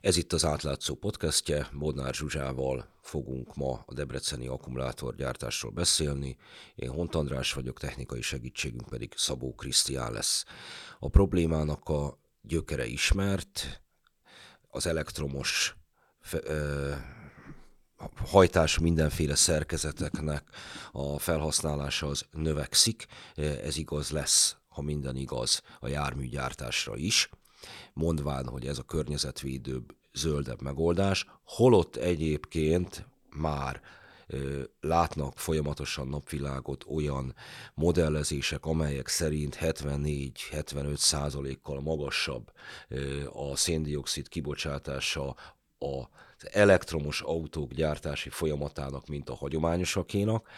Ez itt az átlátszó podcastje, Bodnár Zsuzsával fogunk ma a debreceni akkumulátorgyártásról beszélni. Én Hont András vagyok, technikai segítségünk pedig Szabó Krisztián lesz. A problémának a gyökere ismert, az elektromos hajtás mindenféle szerkezeteknek a felhasználása az növekszik, ez igaz lesz, ha minden igaz a járműgyártásra is mondván, hogy ez a környezetvédőbb, zöldebb megoldás, holott egyébként már látnak folyamatosan napvilágot olyan modellezések, amelyek szerint 74-75 százalékkal magasabb a széndiokszid kibocsátása az elektromos autók gyártási folyamatának, mint a hagyományosakénak.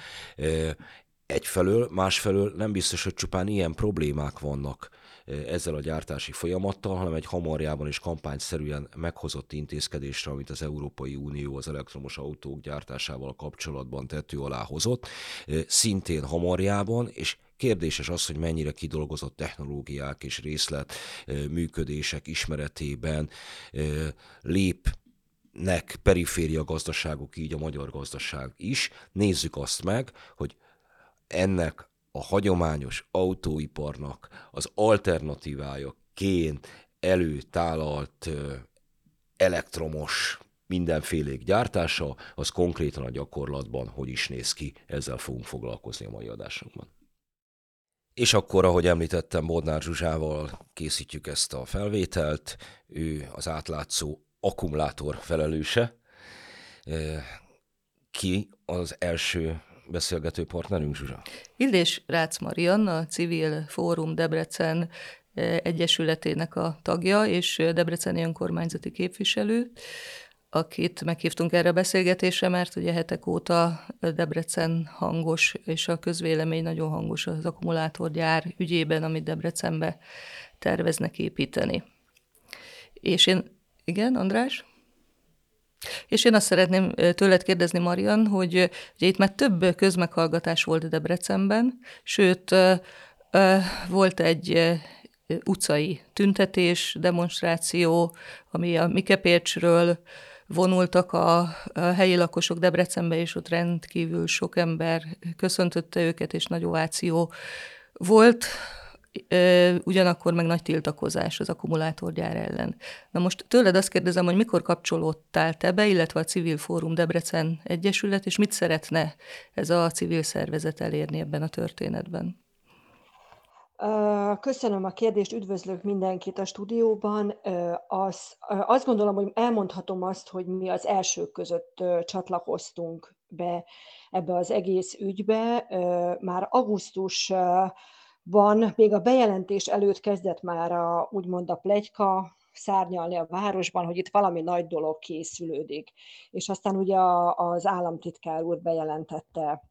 Egyfelől, másfelől nem biztos, hogy csupán ilyen problémák vannak ezzel a gyártási folyamattal, hanem egy hamarjában és kampányszerűen meghozott intézkedésre, amit az Európai Unió az elektromos autók gyártásával kapcsolatban tető alá hozott, szintén hamarjában, és Kérdéses az, hogy mennyire kidolgozott technológiák és részlet működések ismeretében lépnek periféria gazdaságok, így a magyar gazdaság is. Nézzük azt meg, hogy ennek a hagyományos autóiparnak az alternatívájaként előtálalt elektromos mindenfélék gyártása, az konkrétan a gyakorlatban hogy is néz ki, ezzel fogunk foglalkozni a mai adásunkban. És akkor, ahogy említettem, Bodnár Zsuzsával készítjük ezt a felvételt, ő az átlátszó akkumulátor felelőse. Ki az első beszélgető partnerünk, Zsuzsa? Illés Rácz Marian, a Civil Fórum Debrecen eh, Egyesületének a tagja és Debreceni önkormányzati képviselő, akit meghívtunk erre a beszélgetésre, mert ugye hetek óta Debrecen hangos, és a közvélemény nagyon hangos az akkumulátorgyár ügyében, amit Debrecenbe terveznek építeni. És én, igen, András? És én azt szeretném tőled kérdezni, Marian, hogy ugye itt már több közmeghallgatás volt Debrecenben, sőt, volt egy utcai tüntetés, demonstráció, ami a Mikepécsről vonultak a, helyi lakosok Debrecenbe, és ott rendkívül sok ember köszöntötte őket, és nagy ováció volt ugyanakkor meg nagy tiltakozás az akkumulátorgyár ellen. Na most tőled azt kérdezem, hogy mikor kapcsolódtál te be, illetve a Civil Fórum Debrecen Egyesület, és mit szeretne ez a civil szervezet elérni ebben a történetben? Köszönöm a kérdést, üdvözlök mindenkit a stúdióban. Az, azt gondolom, hogy elmondhatom azt, hogy mi az elsők között csatlakoztunk be ebbe az egész ügybe. Már augusztus van, még a bejelentés előtt kezdett már a, úgymond a plegyka szárnyalni a városban, hogy itt valami nagy dolog készülődik. És aztán ugye az államtitkár úr bejelentette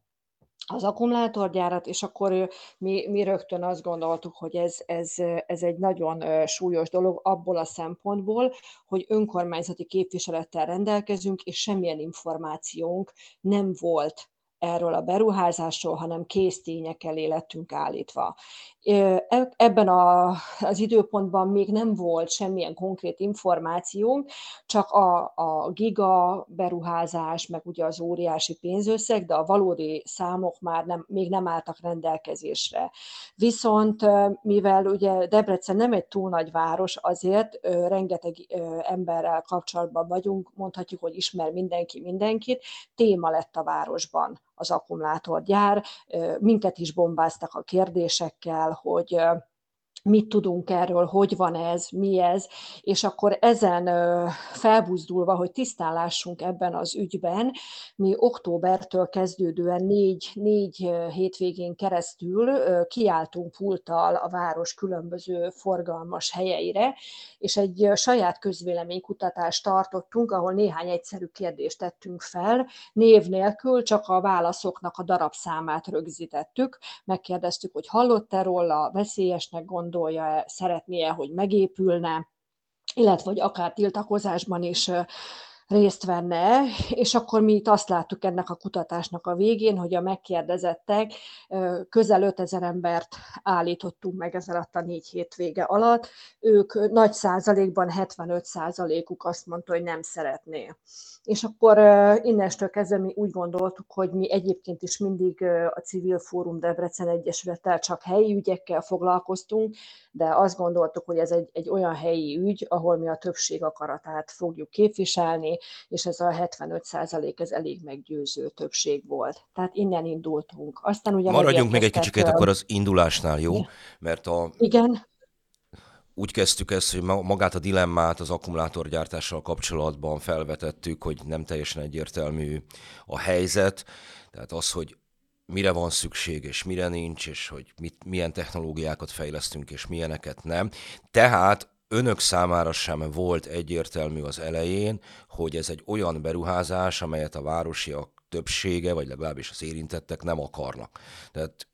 az akkumulátorgyárat, és akkor mi, mi rögtön azt gondoltuk, hogy ez, ez, ez egy nagyon súlyos dolog abból a szempontból, hogy önkormányzati képviselettel rendelkezünk, és semmilyen információnk nem volt erről a beruházásról, hanem késztények elé lettünk állítva. E, ebben a, az időpontban még nem volt semmilyen konkrét információnk, csak a, a giga beruházás, meg ugye az óriási pénzösszeg, de a valódi számok már nem, még nem álltak rendelkezésre. Viszont mivel ugye Debrecen nem egy túl nagy város, azért rengeteg emberrel kapcsolatban vagyunk, mondhatjuk, hogy ismer mindenki mindenkit, téma lett a városban az akkumulátorgyár, minket is bombáztak a kérdésekkel, hogy mit tudunk erről, hogy van ez, mi ez, és akkor ezen felbuzdulva, hogy tisztállásunk ebben az ügyben, mi októbertől kezdődően négy, négy hétvégén keresztül kiáltunk pulttal a város különböző forgalmas helyeire, és egy saját közvéleménykutatást tartottunk, ahol néhány egyszerű kérdést tettünk fel, név nélkül csak a válaszoknak a darabszámát rögzítettük, megkérdeztük, hogy hallott-e róla, veszélyesnek gondolja-e, szeretné-e, hogy megépülne, illetve hogy akár tiltakozásban is részt venne, és akkor mi itt azt láttuk ennek a kutatásnak a végén, hogy a megkérdezettek közel 5000 embert állítottunk meg ez alatt a négy hétvége alatt, ők nagy százalékban, 75 százalékuk azt mondta, hogy nem szeretné. És akkor innestől kezdve mi úgy gondoltuk, hogy mi egyébként is mindig a Civil Fórum Debrecen Egyesülettel csak helyi ügyekkel foglalkoztunk, de azt gondoltuk, hogy ez egy, egy olyan helyi ügy, ahol mi a többség akaratát fogjuk képviselni, és ez a 75 százalék, ez elég meggyőző többség volt. Tehát innen indultunk. Aztán ugye Maradjunk még egy kicsit akkor az indulásnál, jó? Mert a... Igen úgy kezdtük ezt, hogy magát a dilemmát az akkumulátorgyártással kapcsolatban felvetettük, hogy nem teljesen egyértelmű a helyzet, tehát az, hogy mire van szükség, és mire nincs, és hogy mit, milyen technológiákat fejlesztünk, és milyeneket nem. Tehát önök számára sem volt egyértelmű az elején, hogy ez egy olyan beruházás, amelyet a városiak többsége, vagy legalábbis az érintettek nem akarnak. Tehát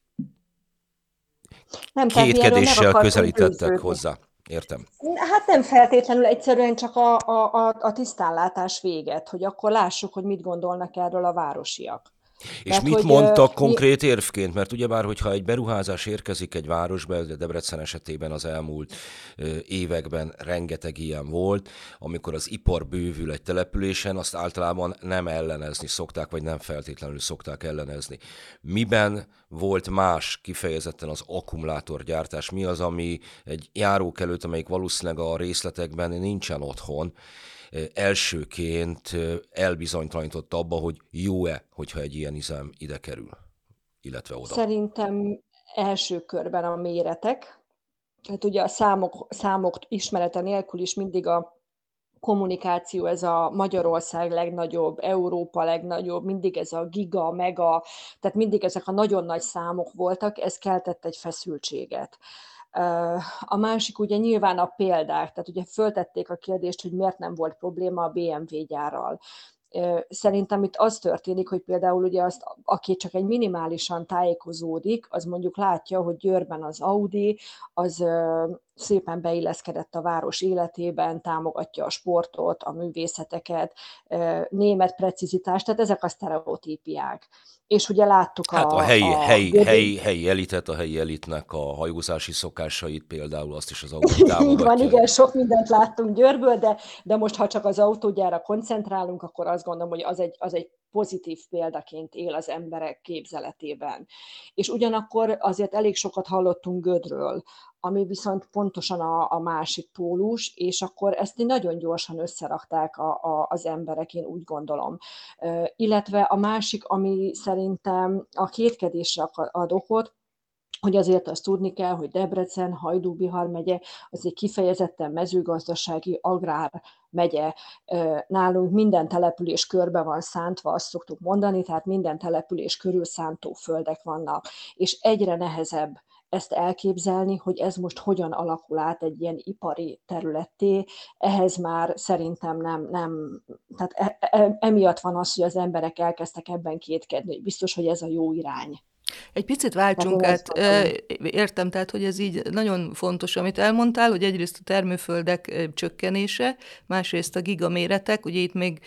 nem, kétkedéssel közelítettek hozzá. Értem. Hát nem feltétlenül, egyszerűen csak a, a, a, a tisztánlátás véget, hogy akkor lássuk, hogy mit gondolnak erről a városiak. És Mert, mit hogy, mondtak uh, konkrét érvként? Mert ugyebár, hogyha egy beruházás érkezik egy városba, de Debrecen esetében az elmúlt években rengeteg ilyen volt, amikor az ipar bővül egy településen, azt általában nem ellenezni szokták, vagy nem feltétlenül szokták ellenezni. Miben volt más kifejezetten az akkumulátorgyártás? Mi az, ami egy járókelőt, amelyik valószínűleg a részletekben nincsen otthon, elsőként elbizonytalanított abba, hogy jó-e, hogyha egy ilyen üzem ide kerül, illetve oda? Szerintem első körben a méretek. Hát ugye a számok, számok ismerete nélkül is mindig a kommunikáció, ez a Magyarország legnagyobb, Európa legnagyobb, mindig ez a giga, mega, tehát mindig ezek a nagyon nagy számok voltak, ez keltett egy feszültséget. A másik ugye nyilván a példák, tehát ugye föltették a kérdést, hogy miért nem volt probléma a BMW gyárral. Szerintem itt az történik, hogy például ugye azt, aki csak egy minimálisan tájékozódik, az mondjuk látja, hogy Győrben az Audi, az szépen beilleszkedett a város életében, támogatja a sportot, a művészeteket, német precizitást, tehát ezek a sztereotípiák. És ugye láttuk hát a, a helyi, a helyi, helyi, helyi elitet, a helyi elitnek a hajózási szokásait például azt is az autó Így van, igen, sok mindent láttunk Győrből, de, de most ha csak az autógyára koncentrálunk, akkor azt gondolom, hogy az egy, az egy pozitív példaként él az emberek képzeletében. És ugyanakkor azért elég sokat hallottunk Gödről, ami viszont pontosan a, a másik pólus, és akkor ezt nagyon gyorsan összerakták a, a, az emberek, én úgy gondolom. Uh, illetve a másik, ami szerintem a kétkedésre ad okot, hogy azért azt tudni kell, hogy Debrecen, Hajdú-Bihar megye, az egy kifejezetten mezőgazdasági agrár megye. Nálunk minden település körbe van szántva, azt szoktuk mondani, tehát minden település körül szántó földek vannak, és egyre nehezebb ezt elképzelni, hogy ez most hogyan alakul át egy ilyen ipari területté, ehhez már szerintem nem, nem tehát e, e, emiatt van az, hogy az emberek elkezdtek ebben kétkedni, hogy biztos, hogy ez a jó irány. Egy picit váltsunk át, értem, tehát, hogy ez így nagyon fontos, amit elmondtál, hogy egyrészt a termőföldek csökkenése, másrészt a gigaméretek, ugye itt még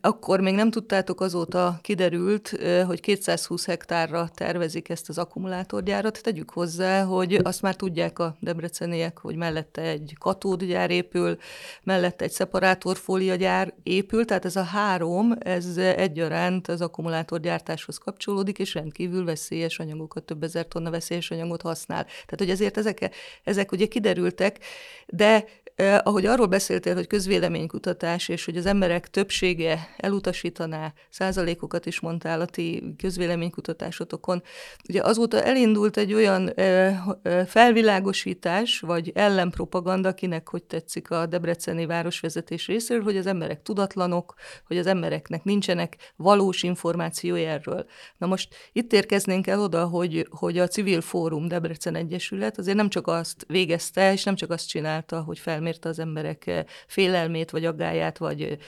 akkor még nem tudtátok, azóta kiderült, hogy 220 hektárra tervezik ezt az akkumulátorgyárat. Tegyük hozzá, hogy azt már tudják a debreceniek, hogy mellette egy katódgyár épül, mellette egy szeparátorfóliagyár épül, tehát ez a három, ez egyaránt az akkumulátorgyártáshoz kapcsolódik, és rendkívül veszélyes anyagokat, több ezer tonna veszélyes anyagot használ. Tehát, hogy ezért ezek, ezek ugye kiderültek, de Eh, ahogy arról beszéltél, hogy közvéleménykutatás, és hogy az emberek többsége elutasítaná, százalékokat is mondtál a ti közvéleménykutatásotokon, ugye azóta elindult egy olyan eh, felvilágosítás, vagy ellenpropaganda, kinek hogy tetszik a debreceni városvezetés részéről, hogy az emberek tudatlanok, hogy az embereknek nincsenek valós információi erről. Na most itt érkeznénk el oda, hogy, hogy a Civil Fórum Debrecen Egyesület azért nem csak azt végezte, és nem csak azt csinálta, hogy felmér felmérte az emberek félelmét, vagy aggáját, vagy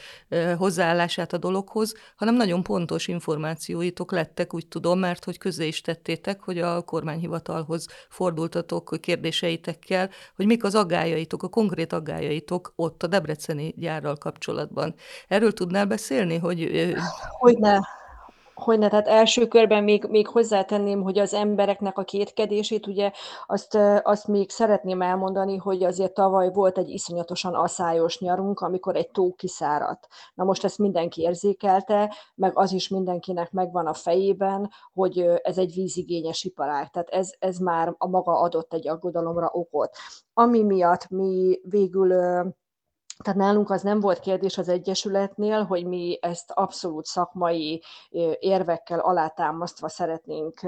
hozzáállását a dologhoz, hanem nagyon pontos információitok lettek, úgy tudom, mert hogy közé is tettétek, hogy a kormányhivatalhoz fordultatok kérdéseitekkel, hogy mik az aggájaitok, a konkrét aggájaitok ott a Debreceni gyárral kapcsolatban. Erről tudnál beszélni, hogy... Hogyne. Hogyne, tehát első körben még, még hozzátenném, hogy az embereknek a kétkedését, ugye azt, azt még szeretném elmondani, hogy azért tavaly volt egy iszonyatosan aszályos nyarunk, amikor egy tó kiszáradt. Na most ezt mindenki érzékelte, meg az is mindenkinek megvan a fejében, hogy ez egy vízigényes iparág. Tehát ez, ez már a maga adott egy aggodalomra okot. Ami miatt mi végül tehát nálunk az nem volt kérdés az Egyesületnél, hogy mi ezt abszolút szakmai érvekkel alátámasztva szeretnénk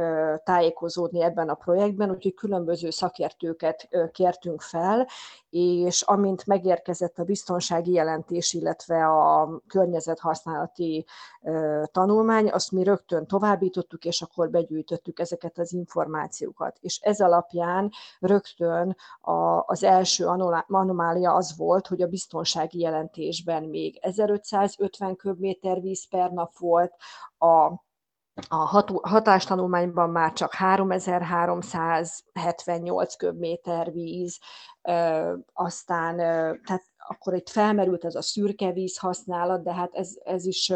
tájékozódni ebben a projektben, úgyhogy különböző szakértőket kértünk fel, és amint megérkezett a biztonsági jelentés, illetve a környezethasználati tanulmány, azt mi rögtön továbbítottuk, és akkor begyűjtöttük ezeket az információkat. És ez alapján rögtön az első anomália az volt, hogy a biztonsági jelentésben még 1550 köbméter víz per nap volt, a a hatástanulmányban már csak 3378 köbméter víz, aztán tehát akkor itt felmerült ez a szürke víz használat, de hát ez, ez, is,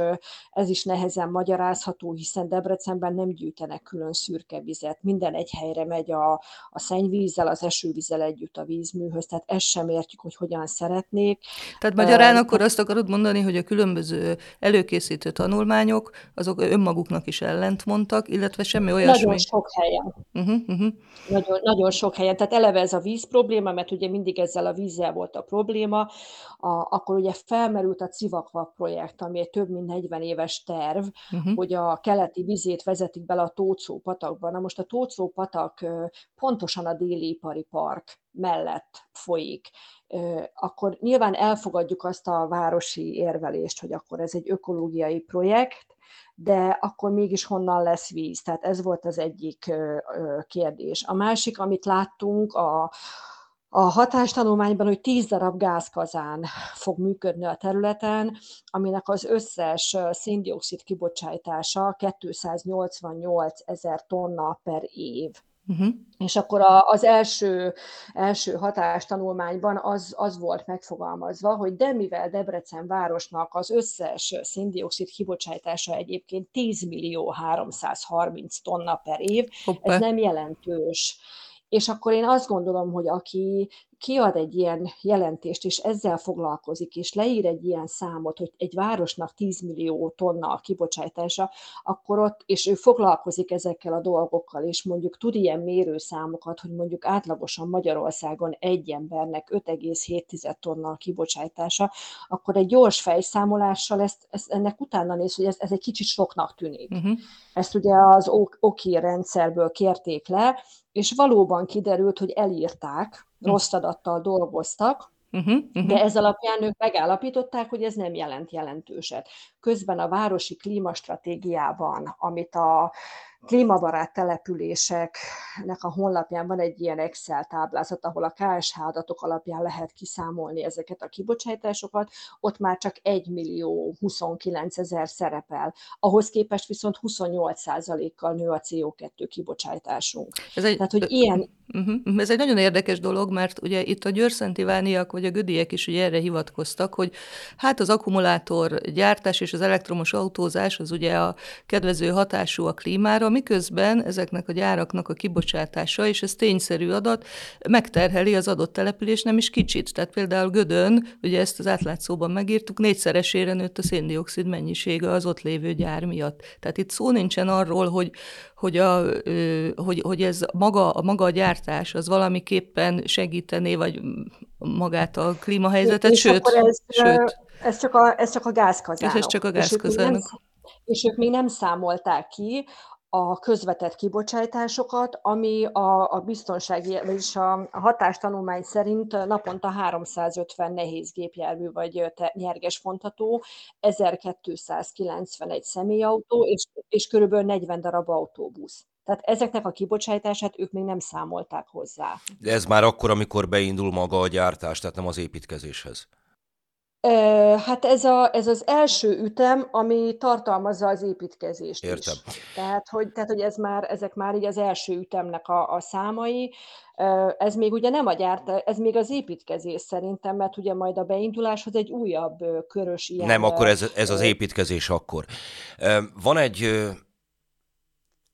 ez is nehezen magyarázható, hiszen Debrecenben nem gyűjtenek külön szürke vizet. Minden egy helyre megy a, a szennyvízzel, az esővízzel együtt a vízműhöz, tehát ezt sem értjük, hogy hogyan szeretnék. Tehát magyarán akkor azt akarod mondani, hogy a különböző előkészítő tanulmányok, azok önmaguknak is ellentmondtak, illetve semmi olyasmi... Nagyon sok helyen. Uh-huh, uh-huh. Nagyon, nagyon sok helyen. Tehát eleve ez a víz probléma, mert ugye mindig ezzel a vízzel volt a probléma, a, akkor ugye felmerült a Civakva projekt, ami egy több mint 40 éves terv, uh-huh. hogy a keleti vizét vezetik bele a Tócó patakba. Na most a Tócó patak pontosan a déli ipari park mellett folyik, akkor nyilván elfogadjuk azt a városi érvelést, hogy akkor ez egy ökológiai projekt, de akkor mégis honnan lesz víz? Tehát ez volt az egyik kérdés. A másik, amit láttunk, a, a hatástanulmányban, hogy 10 darab gázkazán fog működni a területen, aminek az összes széndiokszid kibocsátása 288 ezer tonna per év. Uh-huh. És akkor a, az első, első hatástanulmányban az, az volt megfogalmazva, hogy de mivel Debrecen városnak az összes széndiokszid kibocsátása egyébként 10 millió 330 tonna per év, Hoppá. ez nem jelentős és akkor én azt gondolom, hogy aki kiad egy ilyen jelentést, és ezzel foglalkozik, és leír egy ilyen számot, hogy egy városnak 10 millió tonna a kibocsátása, akkor ott, és ő foglalkozik ezekkel a dolgokkal, és mondjuk tud ilyen mérőszámokat, hogy mondjuk átlagosan Magyarországon egy embernek 5,7 tonna a kibocsátása, akkor egy gyors fejszámolással ezt, ezt ennek utána néz, hogy ez, ez egy kicsit soknak tűnik. Uh-huh. Ezt ugye az OKI rendszerből kérték le, és valóban kiderült, hogy elírták. Rossz adattal dolgoztak, Uh-huh, uh-huh. De ez alapján ők megállapították, hogy ez nem jelent jelentőset. Közben a városi klímastratégiában, amit a klímabarát településeknek a honlapján van egy ilyen Excel táblázat, ahol a KSH adatok alapján lehet kiszámolni ezeket a kibocsátásokat, ott már csak 1 millió 29 ezer szerepel. Ahhoz képest viszont 28 kal nő a CO2 kibocsátásunk. Ez egy, Tehát, hogy ilyen... Uh-huh. Ez egy nagyon érdekes dolog, mert ugye itt a győrszentivániak vagy a gödiek is ugye erre hivatkoztak, hogy hát az akkumulátor gyártás és az elektromos autózás az ugye a kedvező hatású a klímára, miközben ezeknek a gyáraknak a kibocsátása, és ez tényszerű adat, megterheli az adott település nem is kicsit. Tehát például Gödön, ugye ezt az átlátszóban megírtuk, négyszeresére nőtt a széndiokszid mennyisége az ott lévő gyár miatt. Tehát itt szó nincsen arról, hogy, hogy, a, hogy, hogy ez maga, a maga a gyártás az valamiképpen segítené, vagy magát a klímahelyzetet, és sőt, ez, sőt. Ez csak a, ez csak a gázkazánok. És ez csak a gázkazánok. És ők még nem számolták ki a közvetett kibocsátásokat, ami a, a biztonsági, vagyis a, hatástanulmány szerint naponta 350 nehéz gépjármű vagy nyerges fontható, 1291 személyautó, és, és körülbelül 40 darab autóbusz. Tehát ezeknek a kibocsátását ők még nem számolták hozzá. De ez már akkor, amikor beindul maga a gyártás, tehát nem az építkezéshez. Hát ez, a, ez az első ütem, ami tartalmazza az építkezést Értem. is. Tehát hogy, tehát, hogy ez már, ezek már így az első ütemnek a, a számai. Ez még ugye nem a gyárt, ez még az építkezés szerintem, mert ugye majd a beinduláshoz egy újabb körös ilyen... Nem, akkor ez, ez az építkezés akkor. Van egy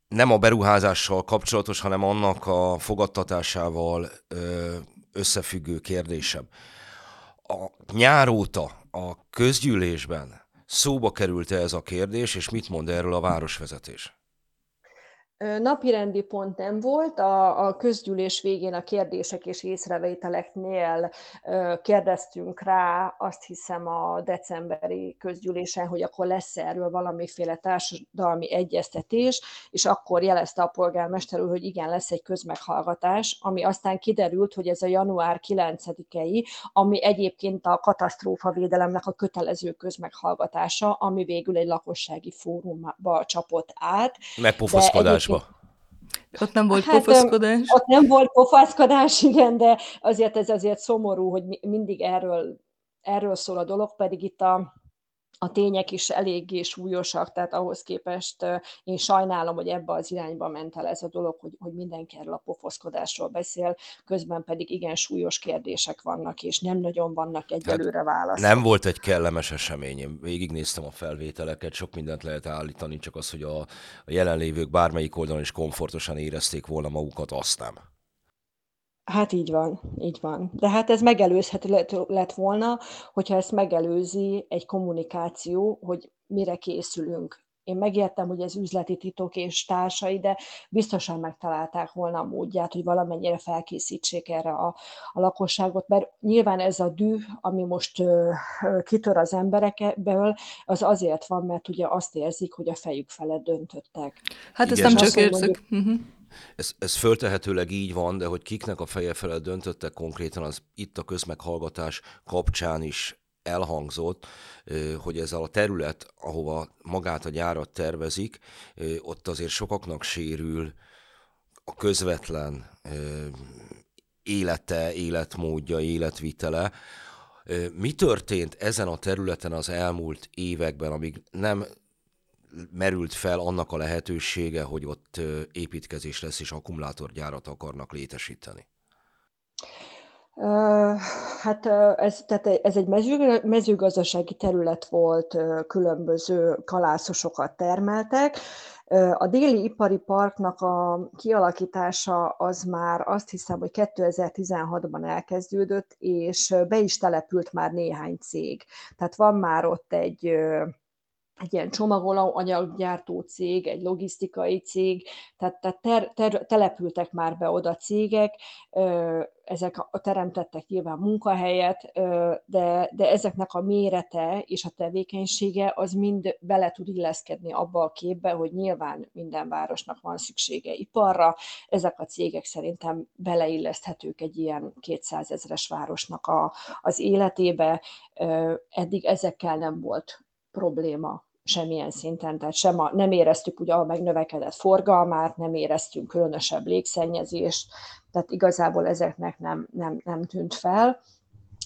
nem a beruházással kapcsolatos, hanem annak a fogadtatásával összefüggő kérdésem a nyár óta a közgyűlésben szóba került-e ez a kérdés, és mit mond erről a városvezetés? Napirendi pont nem volt, a, a közgyűlés végén a kérdések és észrevételeknél kérdeztünk rá, azt hiszem a decemberi közgyűlésen, hogy akkor lesz erről valamiféle társadalmi egyeztetés, és akkor jelezte a polgármester úr, hogy igen, lesz egy közmeghallgatás, ami aztán kiderült, hogy ez a január 9-i, ami egyébként a katasztrófavédelemnek a kötelező közmeghallgatása, ami végül egy lakossági fórumba csapott át. Megpofozkodásba. Ott nem volt hát, pofaszkodás? Ott nem volt pofaszkodás, igen, de azért ez azért szomorú, hogy mindig erről, erről szól a dolog, pedig itt a, a tények is eléggé súlyosak, tehát ahhoz képest én sajnálom, hogy ebbe az irányba ment el ez a dolog, hogy, hogy mindenki erről a pofoszkodásról beszél, közben pedig igen súlyos kérdések vannak, és nem nagyon vannak egyelőre hát válaszok. Nem volt egy kellemes esemény, én végignéztem a felvételeket, sok mindent lehet állítani, csak az, hogy a, a jelenlévők bármelyik oldalon is komfortosan érezték volna magukat, azt nem. Hát így van, így van. De hát ez megelőzhető lett, lett volna, hogyha ezt megelőzi egy kommunikáció, hogy mire készülünk. Én megértem, hogy ez üzleti titok és társai, de biztosan megtalálták volna a módját, hogy valamennyire felkészítsék erre a, a lakosságot, mert nyilván ez a düh, ami most ö, ö, kitör az emberekből, az azért van, mert ugye azt érzik, hogy a fejük felett döntöttek. Hát ezt nem csak érzük. Uh-huh. Ez, ez föltehetőleg így van, de hogy kiknek a feje felett döntöttek konkrétan, az itt a közmeghallgatás kapcsán is elhangzott, hogy ez a terület, ahova magát a gyárat tervezik, ott azért sokaknak sérül a közvetlen élete, életmódja, életvitele. Mi történt ezen a területen az elmúlt években, amíg nem merült fel annak a lehetősége, hogy ott építkezés lesz és akkumulátorgyárat akarnak létesíteni? Hát ez, tehát ez egy mezőgazdasági terület volt, különböző kalászosokat termeltek. A déli ipari parknak a kialakítása az már azt hiszem, hogy 2016-ban elkezdődött, és be is települt már néhány cég. Tehát van már ott egy egy ilyen csomagoló anyaggyártó cég, egy logisztikai cég, tehát, tehát ter, ter, települtek már be oda cégek, ezek teremtettek nyilván munkahelyet, de, de ezeknek a mérete és a tevékenysége az mind bele tud illeszkedni abba a képbe, hogy nyilván minden városnak van szüksége iparra, ezek a cégek szerintem beleilleszthetők egy ilyen 200 ezeres városnak a, az életébe, eddig ezekkel nem volt probléma semmilyen szinten, tehát sem a, nem éreztük ugye a megnövekedett forgalmát, nem éreztünk különösebb légszennyezést, tehát igazából ezeknek nem, nem, nem tűnt fel.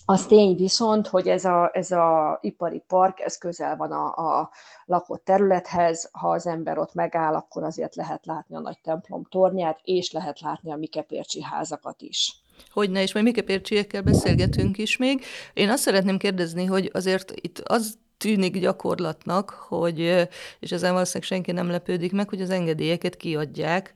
Az tény viszont, hogy ez a, ez a ipari park, ez közel van a, a lakott területhez, ha az ember ott megáll, akkor azért lehet látni a nagy templom tornyát, és lehet látni a Mikepércsi házakat is. Hogyne, és majd Mikepércsiekkel beszélgetünk is még. Én azt szeretném kérdezni, hogy azért itt az tűnik gyakorlatnak, hogy, és ezen valószínűleg senki nem lepődik meg, hogy az engedélyeket kiadják,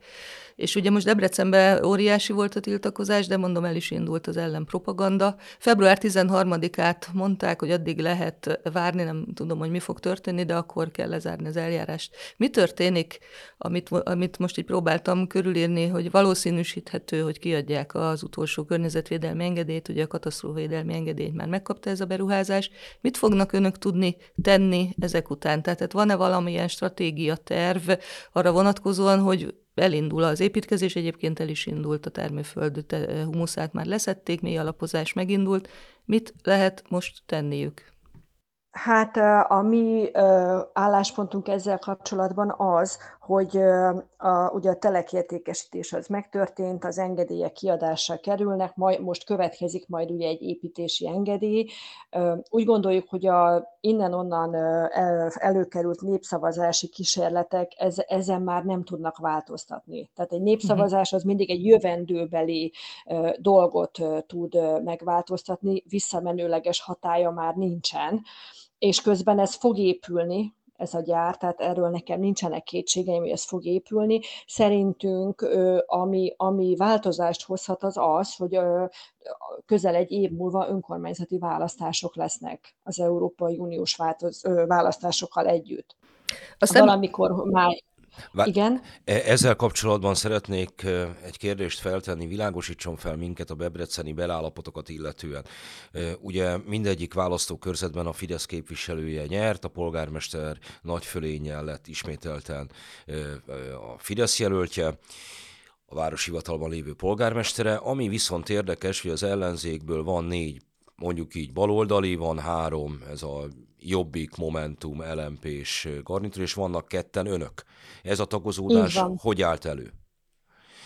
és ugye most Debrecenben óriási volt a tiltakozás, de mondom, el is indult az ellenpropaganda. Február 13-át mondták, hogy addig lehet várni, nem tudom, hogy mi fog történni, de akkor kell lezárni az eljárást. Mi történik, amit, amit most így próbáltam körülírni, hogy valószínűsíthető, hogy kiadják az utolsó környezetvédelmi engedélyt, ugye a katasztrófavédelmi engedélyt már megkapta ez a beruházás. Mit fognak önök tudni tenni ezek után? Tehát van-e valamilyen stratégia, terv arra vonatkozóan, hogy elindul az építkezés, egyébként el is indult a termőföld humuszát, már leszették, mély alapozás megindult. Mit lehet most tenniük? Hát a mi álláspontunk ezzel kapcsolatban az, hogy a, ugye a telekértékesítés az megtörtént, az engedélyek kiadásra kerülnek, majd, most következik majd ugye egy építési engedély. Úgy gondoljuk, hogy a innen-onnan el, előkerült népszavazási kísérletek ez, ezen már nem tudnak változtatni. Tehát egy népszavazás az mindig egy jövendőbeli dolgot tud megváltoztatni, visszamenőleges hatája már nincsen, és közben ez fog épülni, ez a gyár, tehát erről nekem nincsenek kétségeim, hogy ez fog épülni. Szerintünk ami, ami változást hozhat az az, hogy közel egy év múlva önkormányzati választások lesznek az Európai Uniós választásokkal együtt. Aztán... Valamikor már igen. E, ezzel kapcsolatban szeretnék egy kérdést feltenni, világosítson fel minket a bebreceni belállapotokat illetően. Ugye mindegyik választókörzetben a Fidesz képviselője nyert, a polgármester nagyfölényel lett ismételten a Fidesz jelöltje a városhivatalban lévő polgármestere, ami viszont érdekes, hogy az ellenzékből van négy mondjuk így baloldali, van három, ez a Jobbik, Momentum, LMP és garnitúr, és vannak ketten önök. Ez a tagozódás hogy állt elő?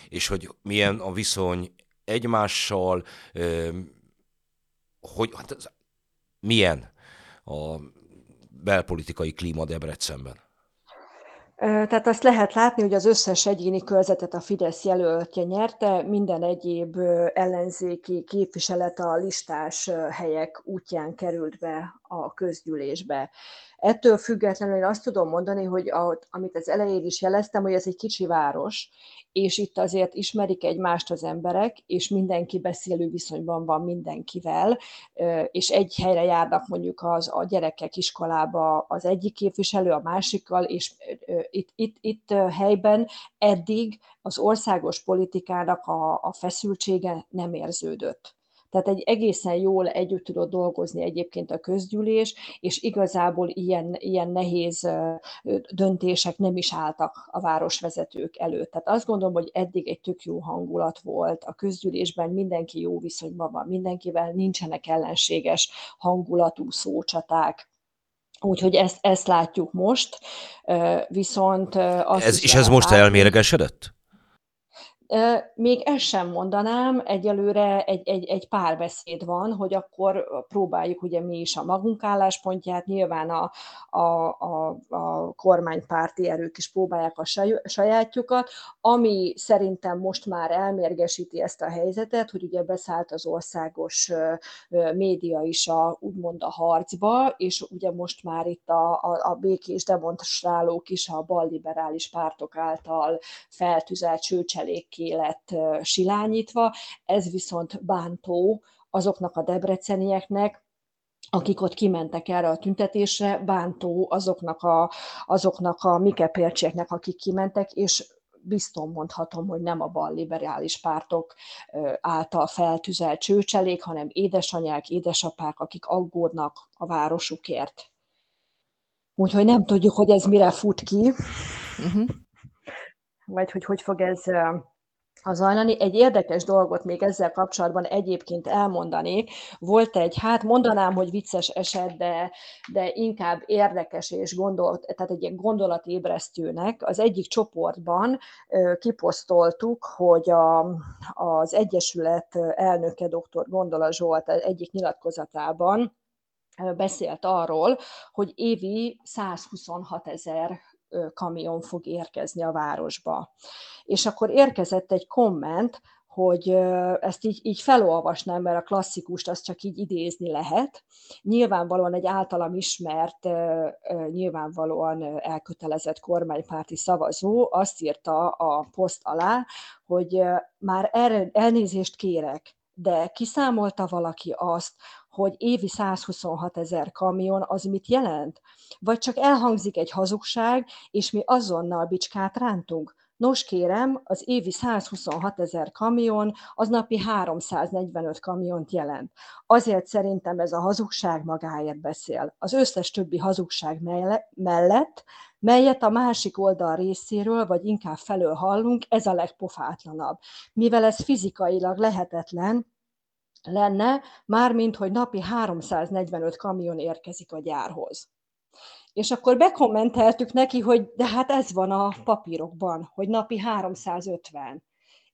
És hogy milyen a viszony egymással, hogy hát milyen a belpolitikai klíma Debrecenben? Tehát azt lehet látni, hogy az összes egyéni körzetet a Fidesz jelöltje nyerte, minden egyéb ellenzéki képviselet a listás helyek útján került be a közgyűlésbe. Ettől függetlenül én azt tudom mondani, hogy a, amit az elején is jeleztem, hogy ez egy kicsi város, és itt azért ismerik egymást az emberek, és mindenki beszélő viszonyban van mindenkivel, és egy helyre járnak mondjuk az, a gyerekek iskolába az egyik képviselő, a másikkal, és itt, itt, itt helyben eddig az országos politikának a, a feszültsége nem érződött. Tehát egy egészen jól együtt tudott dolgozni egyébként a közgyűlés, és igazából ilyen, ilyen nehéz döntések nem is álltak a városvezetők előtt. Tehát azt gondolom, hogy eddig egy tök jó hangulat volt a közgyűlésben, mindenki jó viszonyban van mindenkivel, nincsenek ellenséges hangulatú szócsaták, Úgyhogy ezt, ezt látjuk most, viszont azt ez, És ez most elméregesedett? Még ezt sem mondanám, egyelőre egy, egy, egy párbeszéd van, hogy akkor próbáljuk ugye mi is a magunk álláspontját, nyilván a, a, a, a kormánypárti erők is próbálják a sajátjukat, ami szerintem most már elmérgesíti ezt a helyzetet, hogy ugye beszállt az országos média is a, úgymond a harcba, és ugye most már itt a, a, a békés demonstrálók is a balliberális pártok által feltüzelt csőcselék ki lett silányítva, ez viszont bántó azoknak a debrecenieknek, akik ott kimentek erre a tüntetésre, bántó azoknak a, azoknak a mikepércsieknek, akik kimentek, és biztos mondhatom, hogy nem a bal liberális pártok által feltüzelt csőcselék, hanem édesanyák, édesapák, akik aggódnak a városukért. Úgyhogy nem tudjuk, hogy ez mire fut ki, uh-huh. vagy hogy hogy fog ez zajlani. Egy érdekes dolgot még ezzel kapcsolatban egyébként elmondanék. Volt egy, hát mondanám, hogy vicces eset, de, de inkább érdekes és gondol, tehát egy ilyen gondolatébresztőnek. Az egyik csoportban kiposztoltuk, hogy a, az Egyesület elnöke dr. Gondola Zsolt egyik nyilatkozatában beszélt arról, hogy évi 126 ezer kamion fog érkezni a városba. És akkor érkezett egy komment, hogy ezt így, így felolvasnám, mert a klasszikust azt csak így idézni lehet. Nyilvánvalóan egy általam ismert, nyilvánvalóan elkötelezett kormánypárti szavazó azt írta a poszt alá, hogy már elnézést kérek, de kiszámolta valaki azt, hogy évi 126 ezer kamion az mit jelent? Vagy csak elhangzik egy hazugság, és mi azonnal bicskát rántunk? Nos kérem, az évi 126 ezer kamion az napi 345 kamiont jelent. Azért szerintem ez a hazugság magáért beszél. Az összes többi hazugság mellett, melyet a másik oldal részéről, vagy inkább felől hallunk, ez a legpofátlanabb. Mivel ez fizikailag lehetetlen, lenne, mármint hogy napi 345 kamion érkezik a gyárhoz. És akkor bekommenteltük neki, hogy de hát ez van a papírokban, hogy napi 350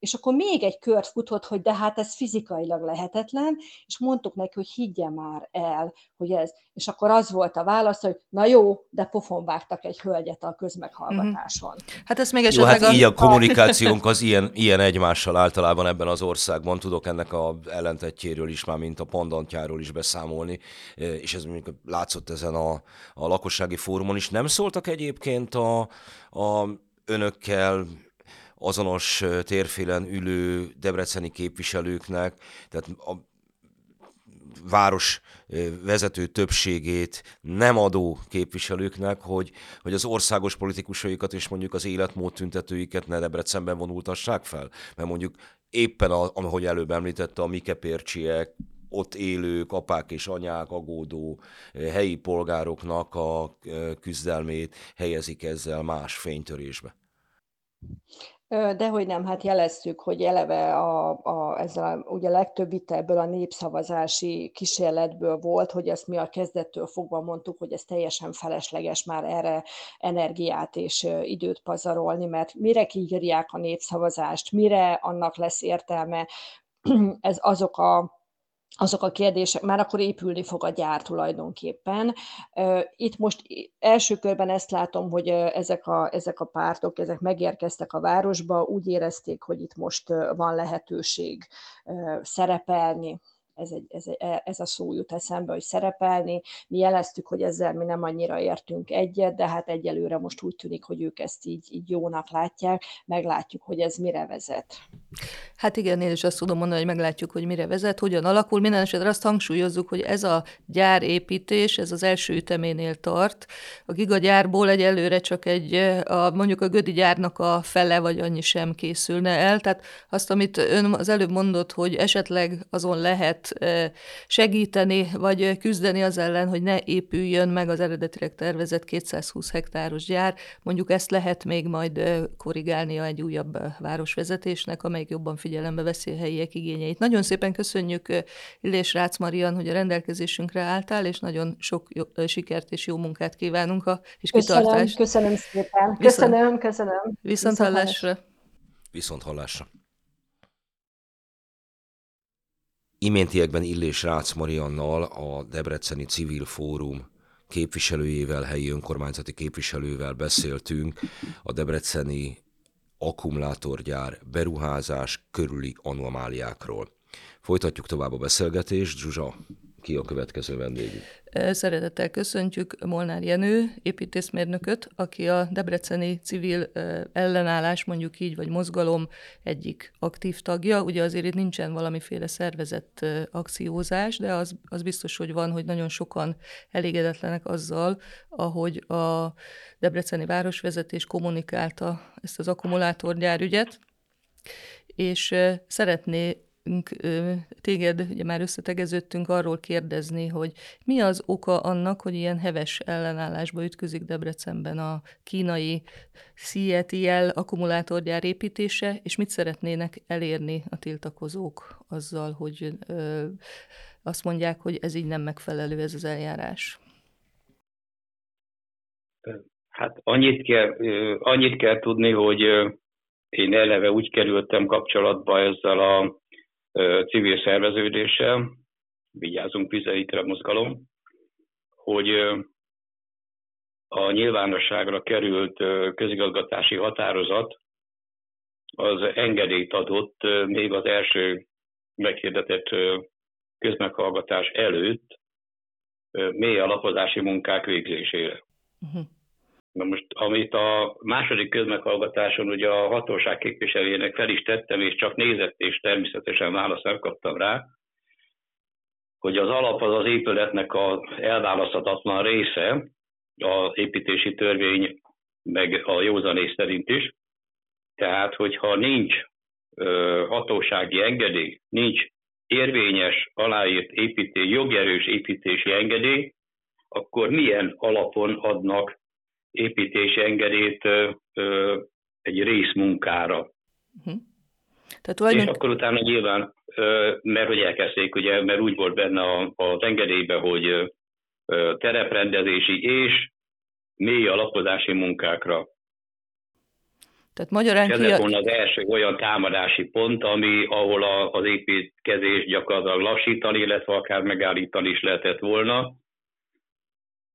és akkor még egy kört futott, hogy de hát ez fizikailag lehetetlen, és mondtuk neki, hogy higgye már el, hogy ez. És akkor az volt a válasz, hogy na jó, de pofon vágtak egy hölgyet a közmeghallgatáson. Mm-hmm. Hát ez még esetleg... Jó, hát a... így a kommunikációnk az ilyen, ilyen egymással általában ebben az országban. Tudok ennek a ellentetjéről is már, mint a pandantjáról is beszámolni, és ez mondjuk látszott ezen a, a lakossági fórumon is. Nem szóltak egyébként a, a önökkel azonos térfélen ülő debreceni képviselőknek, tehát a város vezető többségét nem adó képviselőknek, hogy, hogy az országos politikusaikat és mondjuk az életmód tüntetőiket ne Debrecenben vonultassák fel. Mert mondjuk éppen, a, ahogy előbb említette, a Mikepércsiek, ott élők, apák és anyák, agódó helyi polgároknak a küzdelmét helyezik ezzel más fénytörésbe. Dehogy nem, hát jeleztük, hogy eleve a, a, ez a, ugye legtöbb vita ebből a népszavazási kísérletből volt, hogy ezt mi a kezdettől fogva mondtuk, hogy ez teljesen felesleges már erre energiát és időt pazarolni, mert mire kiírják a népszavazást, mire annak lesz értelme, ez azok a azok a kérdések, már akkor épülni fog a gyár tulajdonképpen. Itt most első körben ezt látom, hogy ezek a, ezek a pártok, ezek megérkeztek a városba, úgy érezték, hogy itt most van lehetőség szerepelni, ez, egy, ez, egy, ez a szó jut eszembe, hogy szerepelni. Mi jeleztük, hogy ezzel mi nem annyira értünk egyet, de hát egyelőre most úgy tűnik, hogy ők ezt így, így jónak látják, meglátjuk, hogy ez mire vezet. Hát igen, én is azt tudom mondani, hogy meglátjuk, hogy mire vezet, hogyan alakul. Minden esetre azt hangsúlyozzuk, hogy ez a gyárépítés, ez az első üteménél tart. A gigagyárból egyelőre csak egy, a, mondjuk a Gödi gyárnak a fele vagy annyi sem készülne el. Tehát azt, amit ön az előbb mondott, hogy esetleg azon lehet segíteni, vagy küzdeni az ellen, hogy ne épüljön meg az eredetileg tervezett 220 hektáros gyár. Mondjuk ezt lehet még majd korrigálnia egy újabb városvezetésnek, amelyik jobban figyelembe veszi a helyiek igényeit. Nagyon szépen köszönjük Illés Rácz Marian, hogy a rendelkezésünkre álltál, és nagyon sok jó, sikert és jó munkát kívánunk a, és köszönöm, kitartást. Köszönöm szépen. Köszönöm, köszönöm. Viszont hallásra. Viszont hallásra. Iméntiekben Illés Rácz Mariannal, a Debreceni Civil Fórum képviselőjével, helyi önkormányzati képviselővel beszéltünk a debreceni akkumulátorgyár beruházás körüli anomáliákról. Folytatjuk tovább a beszélgetést. Zsuzsa, ki a következő vendégünk? Szeretettel köszöntjük Molnár Jenő, építészmérnököt, aki a debreceni civil ellenállás, mondjuk így, vagy mozgalom egyik aktív tagja. Ugye azért itt nincsen valamiféle szervezett akciózás, de az, az biztos, hogy van, hogy nagyon sokan elégedetlenek azzal, ahogy a debreceni városvezetés kommunikálta ezt az akkumulátorgyárügyet, és szeretné téged, ugye már összetegeződtünk arról kérdezni, hogy mi az oka annak, hogy ilyen heves ellenállásba ütközik Debrecenben a kínai CETL akkumulátorgyár építése, és mit szeretnének elérni a tiltakozók azzal, hogy ö, azt mondják, hogy ez így nem megfelelő ez az eljárás. Hát annyit kell, annyit kell tudni, hogy én eleve úgy kerültem kapcsolatba ezzel a civil szerveződéssel, vigyázunk vizeitre mozgalom, hogy a nyilvánosságra került közigazgatási határozat az engedélyt adott még az első meghirdetett közmeghallgatás előtt mély alapozási munkák végzésére. Uh-huh. Na most, amit a második közmeghallgatáson ugye a hatóság képviselőjének fel is tettem, és csak nézett, és természetesen választ nem kaptam rá, hogy az alap az az épületnek az elválaszthatatlan része, az építési törvény, meg a józanész szerint is. Tehát, hogyha nincs hatósági engedély, nincs érvényes, aláírt építés, jogerős építési engedély, akkor milyen alapon adnak építési engedélyt egy részmunkára. Uh-huh. Tehát tulajdon... És akkor utána nyilván, mert hogy elkezdték, ugye, mert úgy volt benne az engedélyben, hogy tereprendezési és mély alapozási munkákra. Tehát magyarán ez ki... volna az első olyan támadási pont, ami, ahol a, az építkezés gyakorlatilag lassítani, illetve akár megállítani is lehetett volna.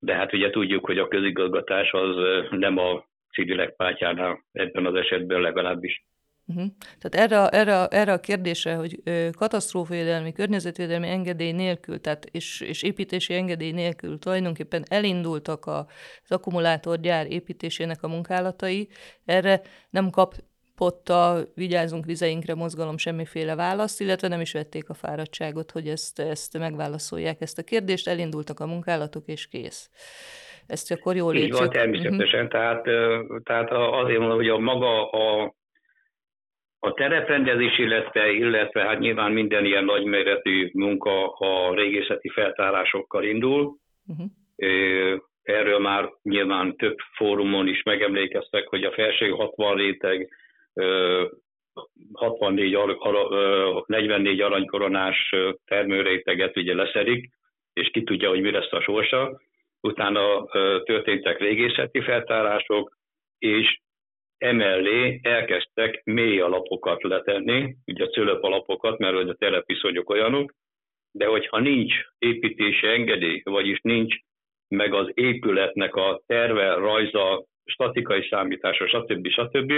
De hát ugye tudjuk, hogy a közigazgatás az nem a civilek pártjánál ebben az esetben legalábbis. Uh-huh. Tehát erre, erre, erre a kérdésre, hogy katasztrófavédelmi, környezetvédelmi engedély nélkül, tehát és, és építési engedély nélkül tulajdonképpen elindultak az akkumulátorgyár építésének a munkálatai, erre nem kapott a Vigyázunk vizeinkre mozgalom semmiféle választ, illetve nem is vették a fáradtságot, hogy ezt, ezt megválaszolják ezt a kérdést, elindultak a munkálatok, és kész. Ezt akkor jól Így van, természetesen. Uh-huh. Tehát, tehát azért mondom, hogy a maga a a tereprendezés, illetve, illetve hát nyilván minden ilyen nagyméretű munka a régészeti feltárásokkal indul. Uh-huh. Erről már nyilván több fórumon is megemlékeztek, hogy a felső 60 réteg 64, 44 aranykoronás termőréteget ugye leszedik, és ki tudja, hogy mi lesz a sorsa. Utána történtek régészeti feltárások, és emellé elkezdtek mély alapokat letenni, ugye a cölöp alapokat, mert hogy a telepiszonyok olyanok, de hogyha nincs építési engedély, vagyis nincs meg az épületnek a terve, rajza, statikai számítása, stb. stb.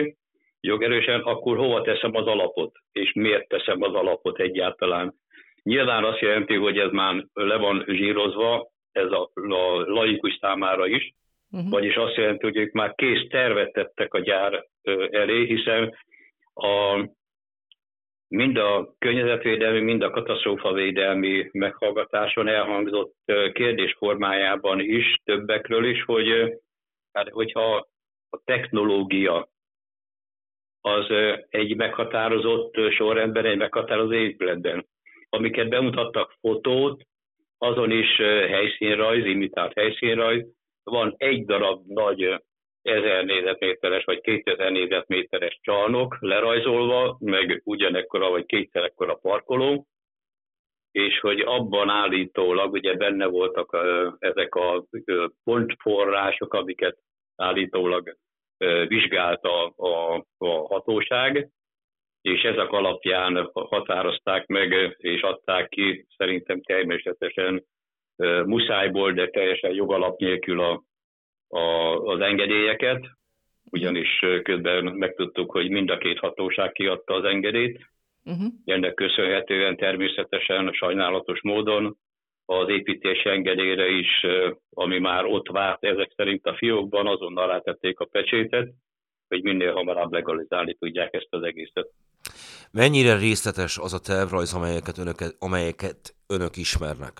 Jogerősen, akkor hova teszem az alapot, és miért teszem az alapot egyáltalán. Nyilván azt jelenti, hogy ez már le van zsírozva, ez a, a laikus számára is, Uh-huh. Vagyis azt jelenti, hogy ők már kész tervet tettek a gyár elé, hiszen a, mind a környezetvédelmi, mind a katasztrófavédelmi meghallgatáson elhangzott kérdés formájában is, többekről is, hogy hát, hogyha a technológia az egy meghatározott sorrendben, egy meghatározott épületben, amiket bemutattak fotót, azon is helyszínrajz, imitált helyszínrajz, van egy darab nagy 1000 négyzetméteres vagy 2000 négyzetméteres csarnok lerajzolva, meg ugyanekkora vagy kétszer ekkora parkoló, és hogy abban állítólag ugye benne voltak ezek a pontforrások, amiket állítólag vizsgált a, a, a hatóság, és ezek alapján határozták meg és adták ki szerintem természetesen muszájból, de teljesen jogalap nélkül a, a, az engedélyeket, ugyanis közben megtudtuk, hogy mind a két hatóság kiadta az engedélyt. Uh-huh. Ennek köszönhetően természetesen sajnálatos módon az építési engedélyre is, ami már ott várt ezek szerint a fiókban, azonnal rátették a pecsétet, hogy minél hamarabb legalizálni tudják ezt az egészet. Mennyire részletes az a tervrajz, amelyeket önök, amelyeket önök ismernek?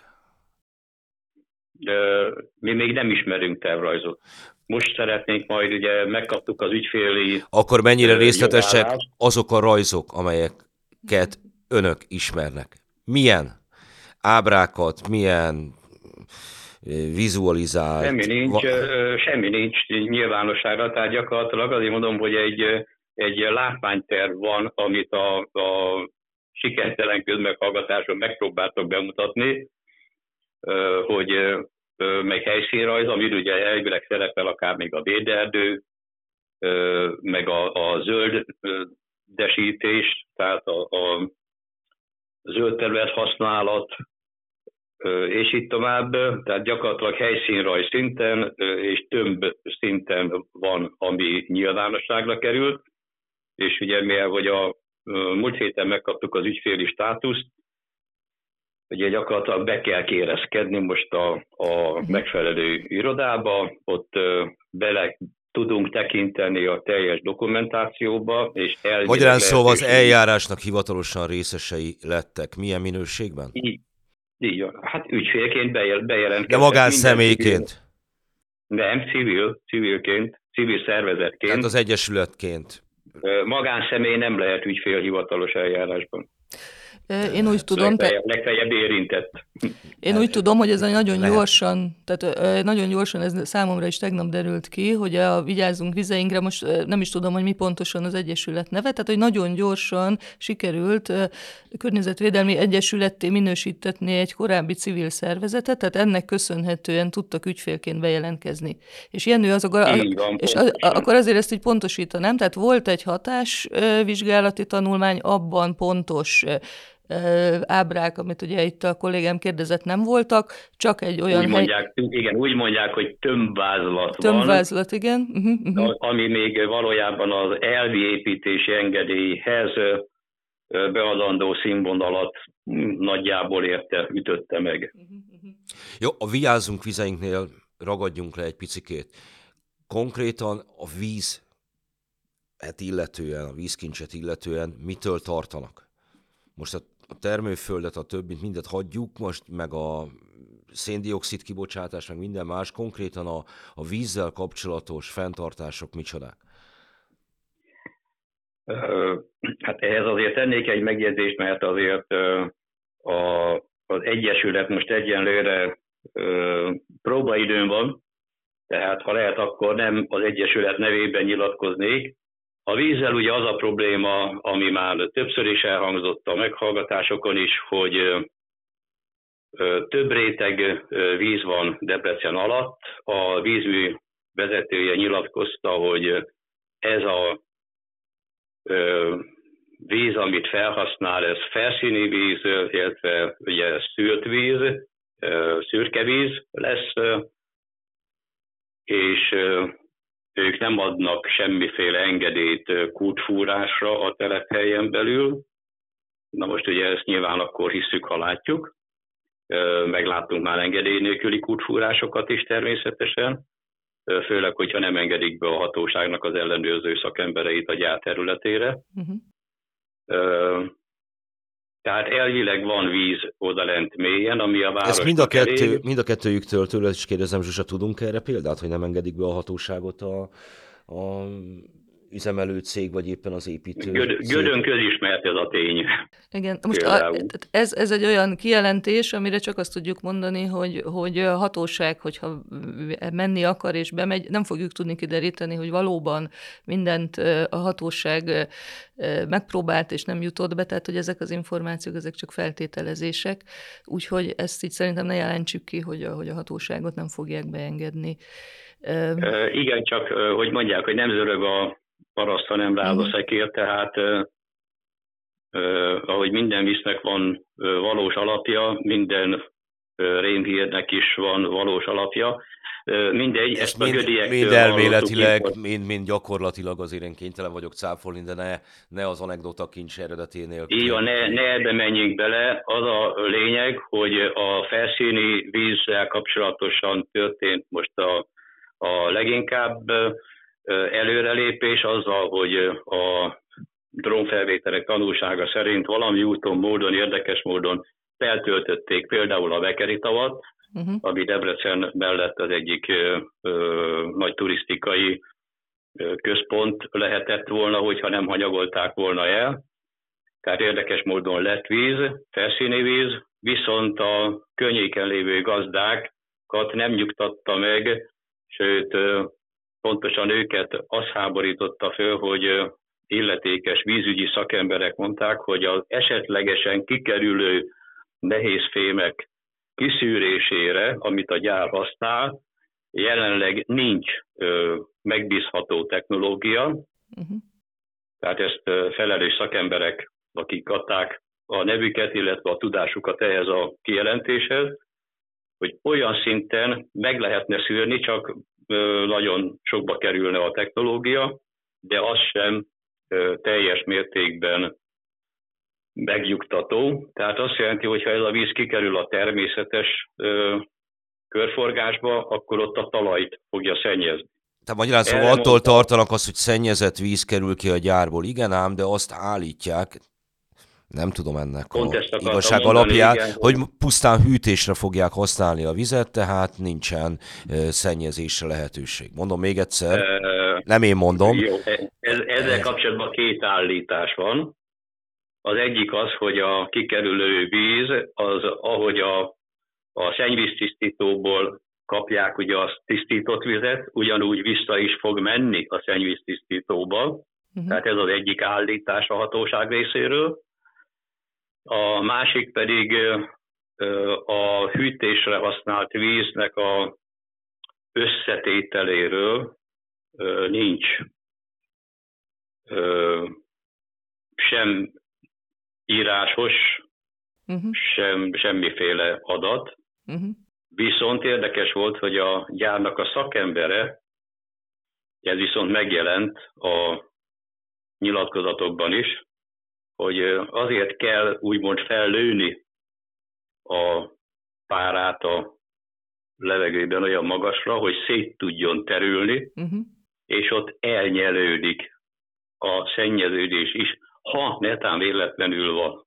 mi még nem ismerünk tervrajzot. Most szeretnénk majd, ugye megkaptuk az ügyféli... Akkor mennyire részletesek azok a rajzok, amelyeket önök ismernek? Milyen ábrákat, milyen vizualizált... Semmi nincs, va- semmi nincs nyilvánosságra, tehát gyakorlatilag azért mondom, hogy egy, egy látványterv van, amit a, a sikertelen közmeghallgatáson megpróbáltok bemutatni, hogy meg helyszínrajz, amit ugye elvileg szerepel akár még a véderdő, meg a, a zöld desítés, tehát a, a zöld terület használat, és itt tovább, tehát gyakorlatilag helyszínrajz szinten és tömb szinten van, ami nyilvánosságra került, és ugye mivel, hogy a múlt héten megkaptuk az ügyféli státuszt, ugye gyakorlatilag be kell kérezkedni most a, a megfelelő irodába, ott bele tudunk tekinteni a teljes dokumentációba, és elvileg... Magyarán szóval az eljárásnak hivatalosan részesei lettek. Milyen minőségben? Így, így Hát ügyfélként bejel, bejelentkeztek. De magánszemélyként? Nem, civil, civilként, civil szervezetként. Tehát az egyesületként. Magánszemély nem lehet ügyfél hivatalos eljárásban. Én úgy tudom... Legfeljebb, legfeljebb érintett. Én úgy tudom, hogy ez nagyon lehet. gyorsan, tehát nagyon gyorsan ez számomra is tegnap derült ki, hogy a Vigyázzunk vizeinkre, most nem is tudom, hogy mi pontosan az Egyesület neve, tehát hogy nagyon gyorsan sikerült környezetvédelmi egyesületté minősítetni egy korábbi civil szervezetet, tehát ennek köszönhetően tudtak ügyfélként bejelentkezni. És Jenő, az a, és a, akkor azért ezt így pontosítanám, tehát volt egy hatásvizsgálati tanulmány, abban pontos ábrák, amit ugye itt a kollégám kérdezett, nem voltak, csak egy olyan úgy mondják, hely... Igen, úgy mondják, hogy tömbvázlat, tömbvázlat van. igen. Uh-huh, uh-huh. Ami még valójában az elvi építési engedélyhez beadandó színvonalat nagyjából érte, ütötte meg. Uh-huh, uh-huh. Jó, a vigyázzunk vizeinknél ragadjunk le egy picikét. Konkrétan a víz et illetően, a vízkincset illetően mitől tartanak? Most a a termőföldet, a többit, mindet hagyjuk most, meg a széndiokszid kibocsátás, meg minden más, konkrétan a, a vízzel kapcsolatos fenntartások micsodák? Hát ehhez azért tennék egy megjegyzést, mert azért a, az Egyesület most egyenlőre próbaidőn van, tehát ha lehet, akkor nem az Egyesület nevében nyilatkoznék, a vízzel ugye az a probléma, ami már többször is elhangzott a meghallgatásokon is, hogy több réteg víz van Debrecen alatt. A vízmű vezetője nyilatkozta, hogy ez a víz, amit felhasznál, ez felszíni víz, illetve ugye szűrt víz, szürke víz lesz, és ők nem adnak semmiféle engedélyt kútfúrásra a telephelyen belül. Na most ugye ezt nyilván akkor hiszük, ha látjuk. Megláttunk már engedély nélküli kútfúrásokat is természetesen, főleg, hogyha nem engedik be a hatóságnak az ellenőrző szakembereit a gyár területére. Uh-huh. Tehát elvileg van víz odalent mélyen, ami a város. Ezt mind a, kettő, mind a kettőjüktől tőle is kérdezem, Zsusa, tudunk erre példát, hogy nem engedik be a hatóságot a, a üzemelő cég, vagy éppen az építő Göd, Gödön közismert ez a tény. Igen, most a, ez, ez egy olyan kijelentés, amire csak azt tudjuk mondani, hogy, hogy a hatóság, hogyha menni akar és bemegy, nem fogjuk tudni kideríteni, hogy valóban mindent a hatóság megpróbált és nem jutott be, tehát hogy ezek az információk, ezek csak feltételezések, úgyhogy ezt így szerintem ne jelentsük ki, hogy a, hogy a hatóságot nem fogják beengedni. Igen, csak hogy mondják, hogy nem zörög a paraszt, hanem rád a mhm. szekér, tehát ahogy minden visznek van valós alapja, minden rémhírnek is van valós alapja. Mindegy, ezt, ezt mind, mind elméletileg, mind, mind gyakorlatilag azért én kénytelen vagyok cáfolni, de ne, ne az anekdota kincs eredeténél. Így van, ne, ne ebbe menjünk bele. Az a lényeg, hogy a felszíni vízzel kapcsolatosan történt most a, a leginkább előrelépés azzal, hogy a drónfelvételek tanulsága szerint valami úton, módon, érdekes módon feltöltötték például a Vekeri tavat, uh-huh. ami Debrecen mellett az egyik ö, ö, nagy turisztikai ö, központ lehetett volna, hogyha nem hanyagolták volna el. Tehát érdekes módon lett víz, felszíni víz, viszont a környéken lévő gazdákat nem nyugtatta meg, sőt pontosan őket az háborította föl, hogy illetékes vízügyi szakemberek mondták, hogy az esetlegesen kikerülő nehézfémek kiszűrésére, amit a gyár használ, jelenleg nincs ö, megbízható technológia, uh-huh. tehát ezt ö, felelős szakemberek, akik adták a nevüket, illetve a tudásukat ehhez a kijelentéshez, hogy olyan szinten meg lehetne szűrni, csak nagyon sokba kerülne a technológia, de az sem teljes mértékben megnyugtató. Tehát azt jelenti, hogy ha ez a víz kikerül a természetes körforgásba, akkor ott a talajt fogja szennyezni. Tehát magyarán szóval attól tartanak az, hogy szennyezett víz kerül ki a gyárból. Igen ám, de azt állítják, nem tudom ennek Pont a igazság alapján, igen, hogy pusztán hűtésre fogják használni a vizet, tehát nincsen szennyezésre lehetőség. Mondom még egyszer, nem én mondom. Jó, ez, ezzel kapcsolatban két állítás van. Az egyik az, hogy a kikerülő víz, az ahogy a a szennyvíztisztítóból kapják ugye a tisztított vizet, ugyanúgy vissza is fog menni a szennyvíztisztítóba. Uh-huh. Tehát ez az egyik állítás a hatóság részéről. A másik pedig a hűtésre használt víznek a összetételéről nincs sem írásos, uh-huh. sem semmiféle adat. Uh-huh. Viszont érdekes volt, hogy a gyárnak a szakembere, ez viszont megjelent a nyilatkozatokban is, hogy azért kell úgymond fellőni a párát a levegőben olyan magasra, hogy szét tudjon terülni, uh-huh. és ott elnyelődik a szennyeződés is, ha netán véletlenül van.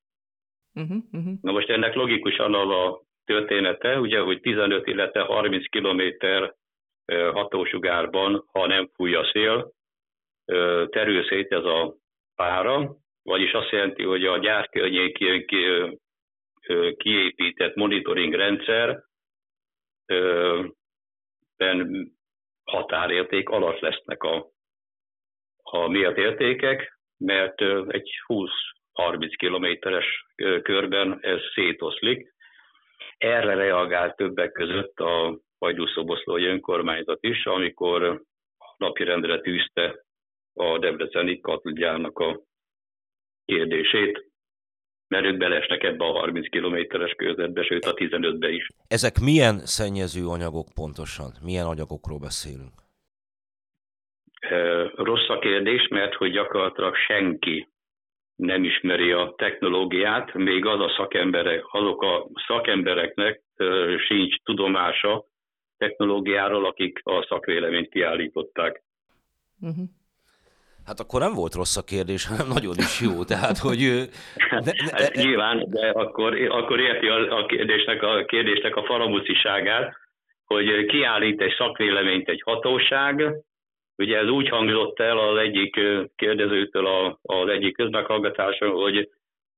Uh-huh, uh-huh. Na most ennek logikusan az a története, ugye, hogy 15, illetve 30 kilométer hatósugárban, ha nem fúj a szél, terül szét ez a pára, vagyis azt jelenti, hogy a gyár kiépített monitoring rendszer határérték alatt lesznek a, a mért értékek, mert egy 20-30 kilométeres körben ez szétoszlik. Erre reagált többek között a Hajdúszoboszlói önkormányzat is, amikor napirendre tűzte a Debreceni katudjának a kérdését, mert ők belesnek ebbe a 30 kilométeres körzetbe, sőt a 15-be is. Ezek milyen szennyező anyagok pontosan? Milyen anyagokról beszélünk? Rossz a kérdés, mert hogy gyakorlatilag senki nem ismeri a technológiát, még az a szakemberek, azok a szakembereknek sincs tudomása technológiáról, akik a szakvéleményt kiállították. Uh-huh. Hát akkor nem volt rossz a kérdés, hanem nagyon is jó. Tehát, hogy... De, de, hát nyilván, de akkor, akkor érti a, a, kérdésnek, a kérdésnek a faramuciságát, hogy kiállít egy szakvéleményt egy hatóság, ugye ez úgy hangzott el az egyik kérdezőtől a, az egyik közmeghallgatáson, hogy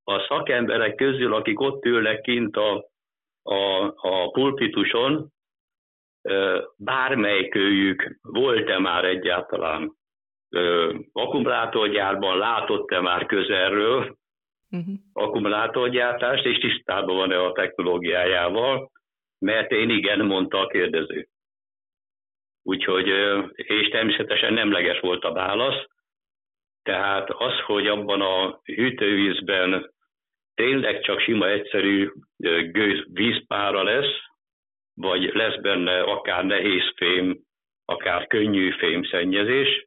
a szakemberek közül, akik ott ülnek kint a, a, a pulpituson, bármelyikőjük volt-e már egyáltalán akkumulátorgyárban látott-e már közelről uh-huh. akkumulátorgyártást, és tisztában van-e a technológiájával, mert én igen, mondta a kérdező. Úgyhogy, és természetesen nemleges volt a válasz, tehát az, hogy abban a hűtővízben tényleg csak sima, egyszerű gőz vízpára lesz, vagy lesz benne akár nehéz fém, akár könnyű fémszennyezés,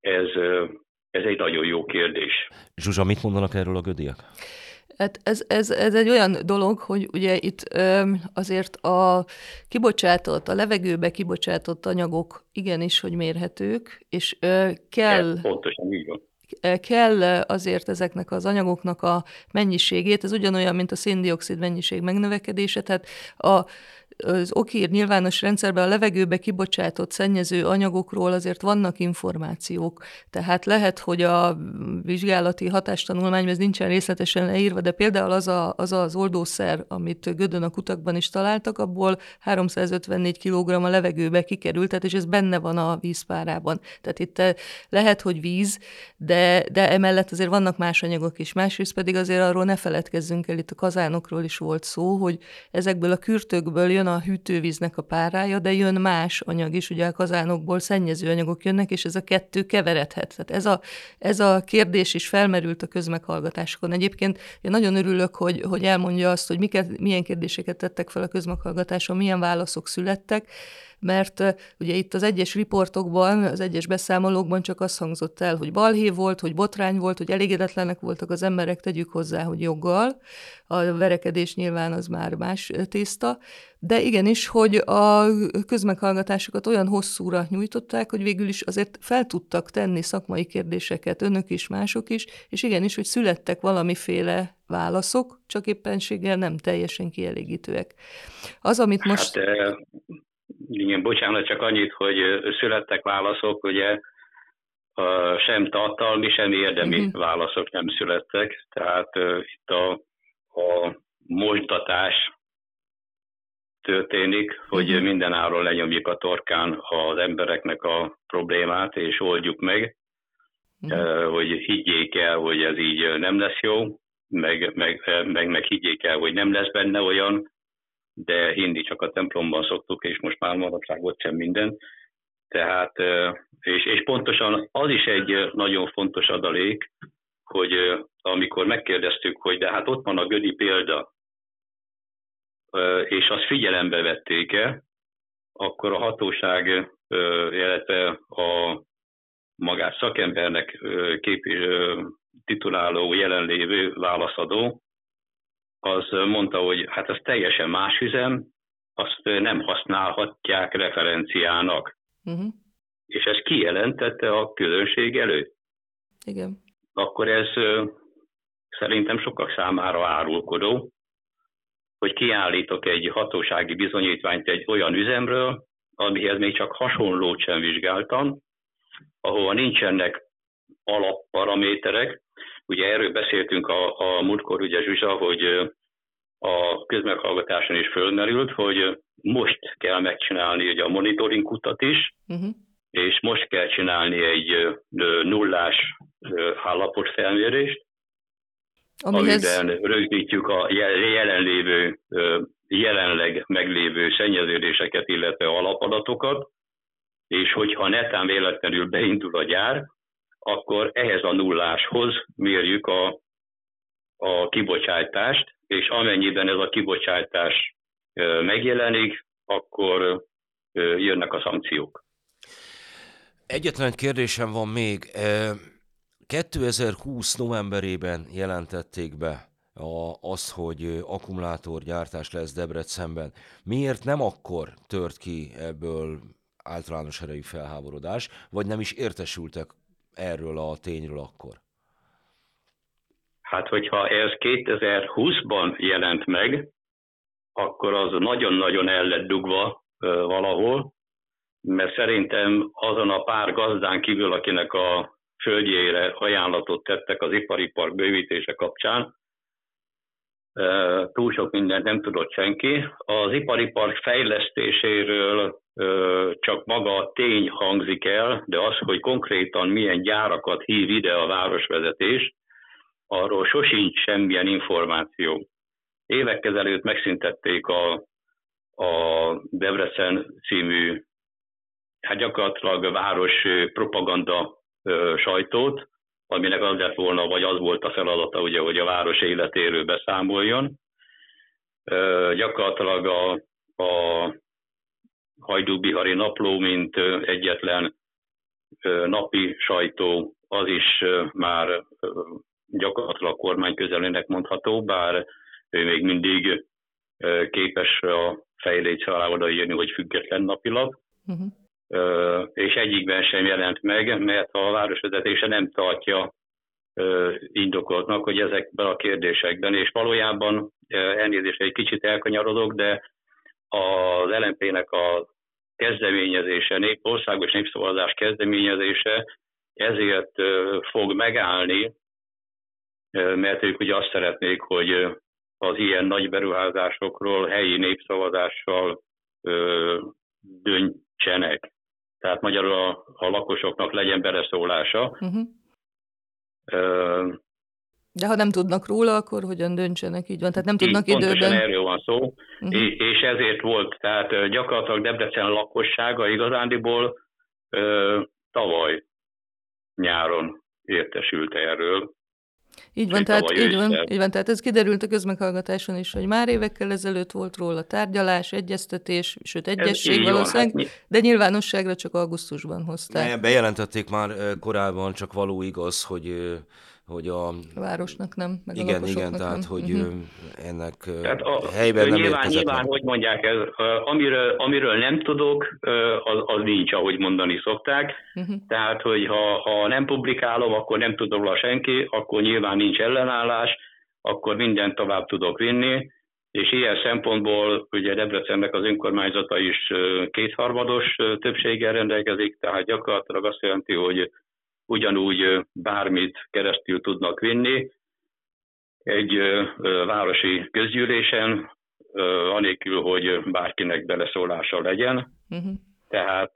ez, ez egy nagyon jó kérdés. Zsuzsa, mit mondanak erről a gödiek? Hát ez, ez, ez egy olyan dolog, hogy ugye itt azért a kibocsátott, a levegőbe kibocsátott anyagok igenis, hogy mérhetők, és kell... Ez pontosan így van kell azért ezeknek az anyagoknak a mennyiségét, ez ugyanolyan, mint a széndiokszid mennyiség megnövekedése, tehát a az okír nyilvános rendszerben a levegőbe kibocsátott szennyező anyagokról azért vannak információk, tehát lehet, hogy a vizsgálati hatástanulmányban ez nincsen részletesen leírva, de például az a, az, az oldószer, amit Gödön a kutakban is találtak, abból 354 kg a levegőbe kikerült, tehát és ez benne van a vízpárában. Tehát itt lehet, hogy víz, de, de emellett azért vannak más anyagok is. Másrészt pedig azért arról ne feledkezzünk el, itt a kazánokról is volt szó, hogy ezekből a kürtökből jön a hűtővíznek a párája, de jön más anyag is, ugye a kazánokból szennyező anyagok jönnek, és ez a kettő keveredhet. Tehát ez a, ez a kérdés is felmerült a közmeghallgatásokon. Egyébként én nagyon örülök, hogy, hogy elmondja azt, hogy miket, milyen kérdéseket tettek fel a közmeghallgatáson, milyen válaszok születtek, mert ugye itt az egyes riportokban, az egyes beszámolókban csak az hangzott el, hogy balhé volt, hogy botrány volt, hogy elégedetlenek voltak az emberek, tegyük hozzá, hogy joggal. A verekedés nyilván az már más tészta, de igenis, hogy a közmeghallgatásokat olyan hosszúra nyújtották, hogy végül is azért fel tudtak tenni szakmai kérdéseket önök is, mások is, és igenis, hogy születtek valamiféle válaszok, csak éppenséggel nem teljesen kielégítőek. Az, amit most... Hát, igen, bocsánat, csak annyit, hogy születtek válaszok, ugye sem tartalmi, sem érdemi uh-huh. válaszok nem születtek, tehát uh, itt a, a moltatás történik, hogy uh-huh. mindenáron lenyomjuk a torkán az embereknek a problémát, és oldjuk meg, uh-huh. hogy higgyék el, hogy ez így nem lesz jó, meg, meg, meg, meg higgyék el, hogy nem lesz benne olyan, de hinni csak a templomban szoktuk, és most már manapság ott sem minden. Tehát, és, és pontosan az is egy nagyon fontos adalék, hogy amikor megkérdeztük, hogy de hát ott van a Gödi példa, és azt figyelembe vették-e, akkor a hatóság, illetve a magát szakembernek kép, tituláló jelenlévő válaszadó, az mondta, hogy hát ez teljesen más üzem, azt nem használhatják referenciának. Uh-huh. És ez kijelentette a közönség előtt. Igen. Akkor ez szerintem sokak számára árulkodó, hogy kiállítok egy hatósági bizonyítványt egy olyan üzemről, amihez még csak hasonlót sem vizsgáltam, ahova nincsenek alapparaméterek. Ugye erről beszéltünk a, a múltkor, ugye Zsuzsa, hogy a közmeghallgatáson is fölmerült, hogy most kell megcsinálni ugye a monitoring kutat is, uh-huh. és most kell csinálni egy nullás állapotfelmérést, Amihez... amiben rögzítjük a jelenlévő, jelenleg meglévő szennyeződéseket, illetve alapadatokat, és hogyha netán véletlenül beindul a gyár, akkor ehhez a nulláshoz mérjük a, a kibocsátást, és amennyiben ez a kibocsátás megjelenik, akkor jönnek a szankciók. Egyetlen kérdésem van még. 2020 novemberében jelentették be az, hogy akkumulátorgyártás lesz Debrecenben. Miért nem akkor tört ki ebből általános erejű felháborodás, vagy nem is értesültek erről a tényről akkor? Hát, hogyha ez 2020-ban jelent meg, akkor az nagyon-nagyon el lett dugva valahol, mert szerintem azon a pár gazdán kívül, akinek a földjére ajánlatot tettek az ipari park bővítése kapcsán. Túl sok mindent nem tudott senki. Az ipari park fejlesztéséről csak maga a tény hangzik el, de az, hogy konkrétan milyen gyárakat hív ide a városvezetés, arról sosincs semmilyen információ. Évek ezelőtt megszüntették a, a Debrecen című, hát gyakorlatilag város propaganda sajtót, aminek az lett volna, vagy az volt a feladata, ugye, hogy a város életéről beszámoljon. Gyakorlatilag a, a Hajdú-Bihari napló, mint egyetlen napi sajtó, az is már gyakorlatilag kormány közelének mondható, bár ő még mindig képes a fejléc alá odaírni, hogy független napilap. Uh-huh és egyikben sem jelent meg, mert a városvezetése nem tartja indokoltnak, hogy ezekben a kérdésekben, és valójában elnézést egy kicsit elkanyarodok, de az LNP-nek a kezdeményezése, nép, országos népszavazás kezdeményezése ezért fog megállni, mert ők ugye azt szeretnék, hogy az ilyen nagy beruházásokról helyi népszavazással döntsenek tehát magyarul a, a lakosoknak legyen beleszólása. Uh-huh. De ha nem tudnak róla, akkor hogyan döntsenek így van? Tehát nem tudnak így, időben... Pontosan erről van szó, uh-huh. és ezért volt, tehát gyakorlatilag Debrecen lakossága igazándiból uh, tavaly nyáron értesült erről, így van, tehát, így, van, így van, tehát ez kiderült a közmeghallgatáson is, hogy már évekkel ezelőtt volt róla tárgyalás, egyeztetés, sőt egyesség valószínűleg, van, hát, de nyilvánosságra csak augusztusban hozták. Ne, bejelentették már korábban, csak való igaz, hogy hogy a... a városnak nem, meg igen, a igen, tehát nem. hogy uh-huh. ennek tehát a, helyben nem nyilván, nyilván, hogy mondják, ez, amiről, amiről nem tudok, az, az nincs, ahogy mondani szokták. Uh-huh. Tehát, hogy ha, ha nem publikálom, akkor nem tudom róla senki, akkor nyilván nincs ellenállás, akkor mindent tovább tudok vinni, és ilyen szempontból ugye Debrecennek az önkormányzata is kétharmados többséggel rendelkezik, tehát gyakorlatilag azt jelenti, hogy ugyanúgy bármit keresztül tudnak vinni. Egy városi közgyűlésen anélkül, hogy bárkinek beleszólása legyen. Uh-huh. Tehát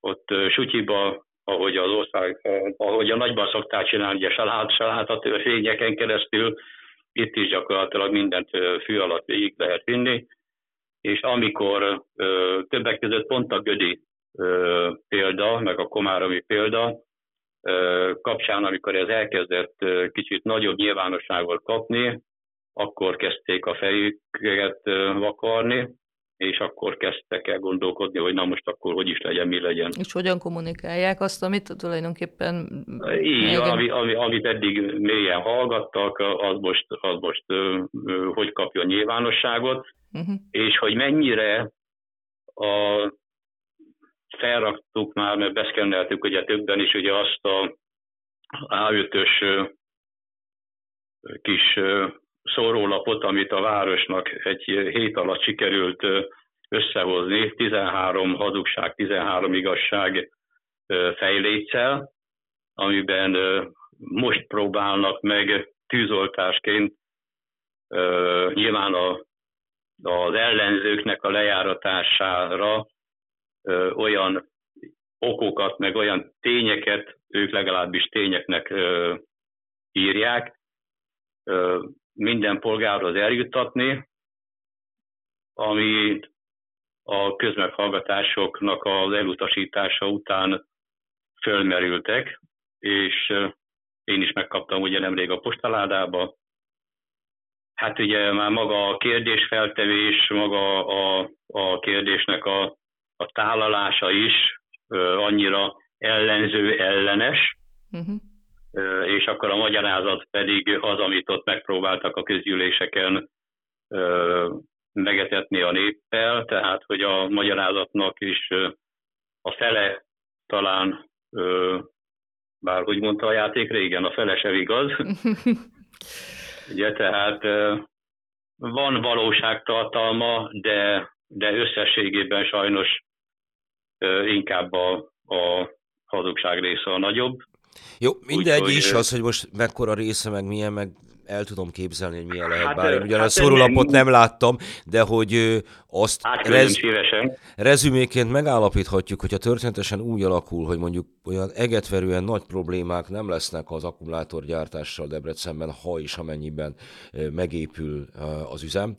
ott Sutyiba, ahogy az ország, ahogy a nagyban szokták csinálni, ugye salád, salád a törvényeken keresztül, itt is gyakorlatilag mindent fű alatt végig lehet vinni, és amikor többek között pont a Gödi példa, meg a Komáromi példa kapcsán, amikor ez elkezdett kicsit nagyobb nyilvánosságot kapni, akkor kezdték a fejüket vakarni, és akkor kezdtek el gondolkodni, hogy na most akkor hogy is legyen, mi legyen. És hogyan kommunikálják azt, amit tulajdonképpen... Így, ami, ami, amit eddig mélyen hallgattak, az most, az most hogy kapjon nyilvánosságot, uh-huh. és hogy mennyire a, felraktuk már, mert beszkenneltük ugye többen is ugye azt a A5-ös kis szórólapot, amit a városnak egy hét alatt sikerült összehozni, 13 hazugság, 13 igazság fejléccel, amiben most próbálnak meg tűzoltásként nyilván a, az ellenzőknek a lejáratására olyan okokat, meg olyan tényeket, ők legalábbis tényeknek írják, minden polgárhoz eljuttatni, ami a közmeghallgatásoknak az elutasítása után fölmerültek, és én is megkaptam ugye nemrég a postaládába. Hát ugye már maga a kérdésfeltevés, maga a, a kérdésnek a, a tálalása is annyira ellenző ellenes, uh-huh. És akkor a magyarázat pedig az, amit ott megpróbáltak a közgyűléseken megetetni a néppel, tehát hogy a magyarázatnak is a fele talán, bár hogy mondta a játék régen, a fele sem igaz. Ugye, tehát van valóságtartalma, de, de összességében sajnos inkább a, a hazugság része a nagyobb. Jó, mindegy Úgy, is, hogy... az, hogy most mekkora része, meg milyen, meg el tudom képzelni, hogy milyen lehet, hát, bár ugyan hát a szorulapot nem, láttam, de hogy azt rez, rezüméként megállapíthatjuk, hogyha történetesen úgy alakul, hogy mondjuk olyan egetverően nagy problémák nem lesznek az akkumulátorgyártással Debrecenben, ha és amennyiben megépül az üzem,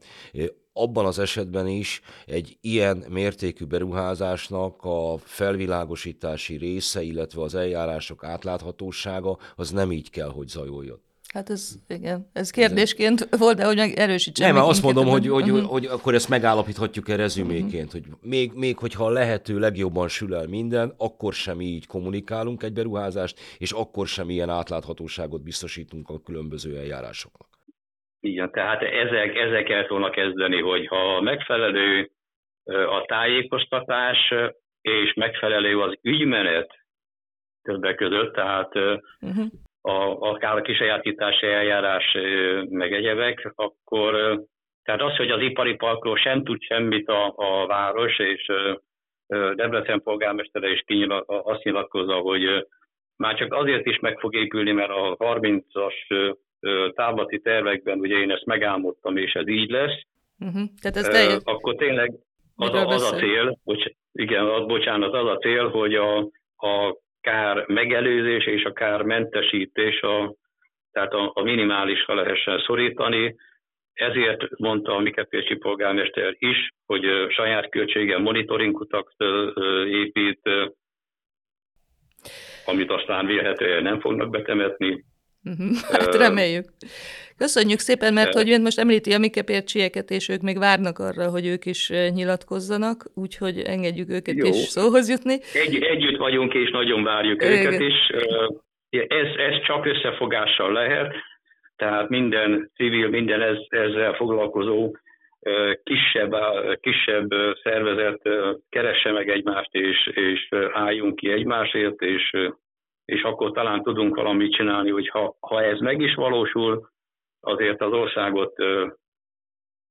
abban az esetben is egy ilyen mértékű beruházásnak a felvilágosítási része, illetve az eljárások átláthatósága, az nem így kell, hogy zajoljon. Hát ez, igen, ez kérdésként volt, de hogy meg erősítsen. Nem, azt mondom, hogy, hogy, uh-huh. hogy, akkor ezt megállapíthatjuk-e rezüméként, uh-huh. hogy még, még hogyha a lehető legjobban sül el minden, akkor sem így kommunikálunk egy beruházást, és akkor sem ilyen átláthatóságot biztosítunk a különböző eljárásoknak. Igen, tehát ezek, ezek el volna kezdeni, hogy ha megfelelő a tájékoztatás, és megfelelő az ügymenet többek között, tehát uh-huh. a, akár a kisajátítási eljárás meg egyebek, akkor tehát az, hogy az ipari parkról sem tud semmit a, a város, és Debrecen polgármestere is kinyila, azt nyilatkozza, hogy már csak azért is meg fog épülni, mert a 30-as távlati tervekben, ugye én ezt megálmodtam, és ez így lesz, uh-huh. Tehát ez teljesen... akkor tényleg az a, az a cél, bocs, igen, az, bocsánat, az a cél, hogy a, a kár megelőzés és a kár mentesítés, a, tehát a, a minimálisra lehessen szorítani, ezért mondta a Mikepécsi polgármester is, hogy saját költségen monitoringkutak épít, amit aztán vélhetően nem fognak betemetni. Hát reméljük. Köszönjük szépen, mert hogy ön most említi a mikepércsieket, és ők még várnak arra, hogy ők is nyilatkozzanak, úgyhogy engedjük őket Jó. is szóhoz jutni. Egy, együtt vagyunk, és nagyon várjuk Igen. őket is. Ez, ez csak összefogással lehet, tehát minden civil, minden ez, ezzel foglalkozó kisebb, kisebb szervezet keresse meg egymást, és, és álljunk ki egymásért, és és akkor talán tudunk valamit csinálni, hogy ha, ha ez meg is valósul, azért az országot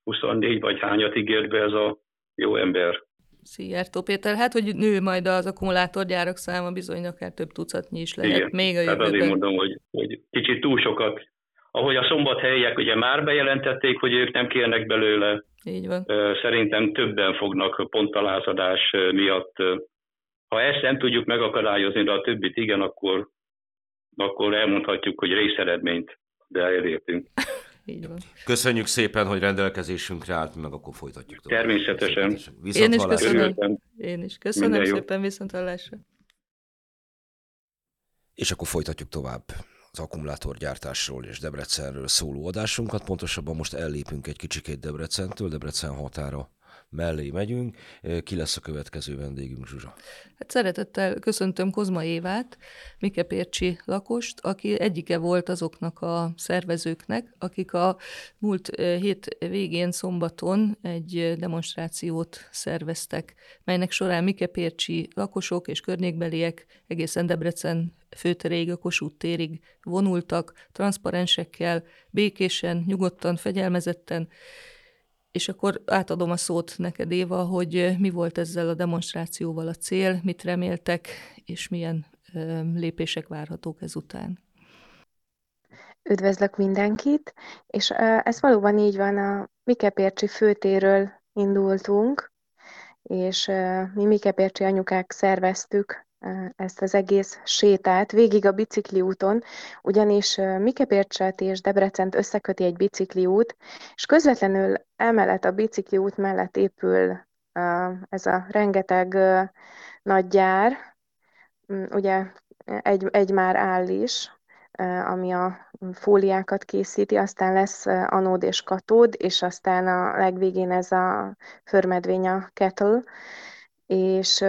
24 vagy hányat ígért be ez a jó ember. Szijjártó Péter, hát hogy nő majd az akkumulátorgyárak száma bizony akár több tucatnyi is lehet Igen, még a jövőben. Hát azért mondom, hogy, hogy kicsit túl sokat ahogy a szombathelyiek ugye már bejelentették, hogy ők nem kérnek belőle. Így van. Szerintem többen fognak pontalázadás miatt. Ha ezt nem tudjuk megakadályozni, de a többit igen, akkor, akkor elmondhatjuk, hogy részeredményt de elértünk. Így van. Köszönjük szépen, hogy rendelkezésünkre állt, meg akkor folytatjuk tovább. Természetesen. Én is köszönöm. Én is köszönöm Minden szépen, viszont hallásra. És akkor folytatjuk tovább az akkumulátorgyártásról és Debrecenről szóló adásunkat. Pontosabban most ellépünk egy kicsikét Debrecentől, Debrecen határa mellé megyünk. Ki lesz a következő vendégünk, Zsuzsa? Hát szeretettel köszöntöm Kozma Évát, Mikepércsi lakost, aki egyike volt azoknak a szervezőknek, akik a múlt hét végén szombaton egy demonstrációt szerveztek, melynek során Mikepércsi lakosok és környékbeliek egészen Debrecen főteréig, a Kossuth térig vonultak, transzparensekkel, békésen, nyugodtan, fegyelmezetten, és akkor átadom a szót neked, Éva, hogy mi volt ezzel a demonstrációval a cél, mit reméltek, és milyen lépések várhatók ezután. Üdvözlök mindenkit, és ez valóban így van, a Mikepércsi főtéről indultunk, és mi Mikepércsi anyukák szerveztük ezt az egész sétát végig a bicikli úton, ugyanis Mikepércset és Debrecent összeköti egy bicikli út, és közvetlenül emellett a bicikli út mellett épül ez a rengeteg nagy gyár, ugye egy, egy már áll is, ami a fóliákat készíti, aztán lesz anód és katód, és aztán a legvégén ez a förmedvény a kettle, és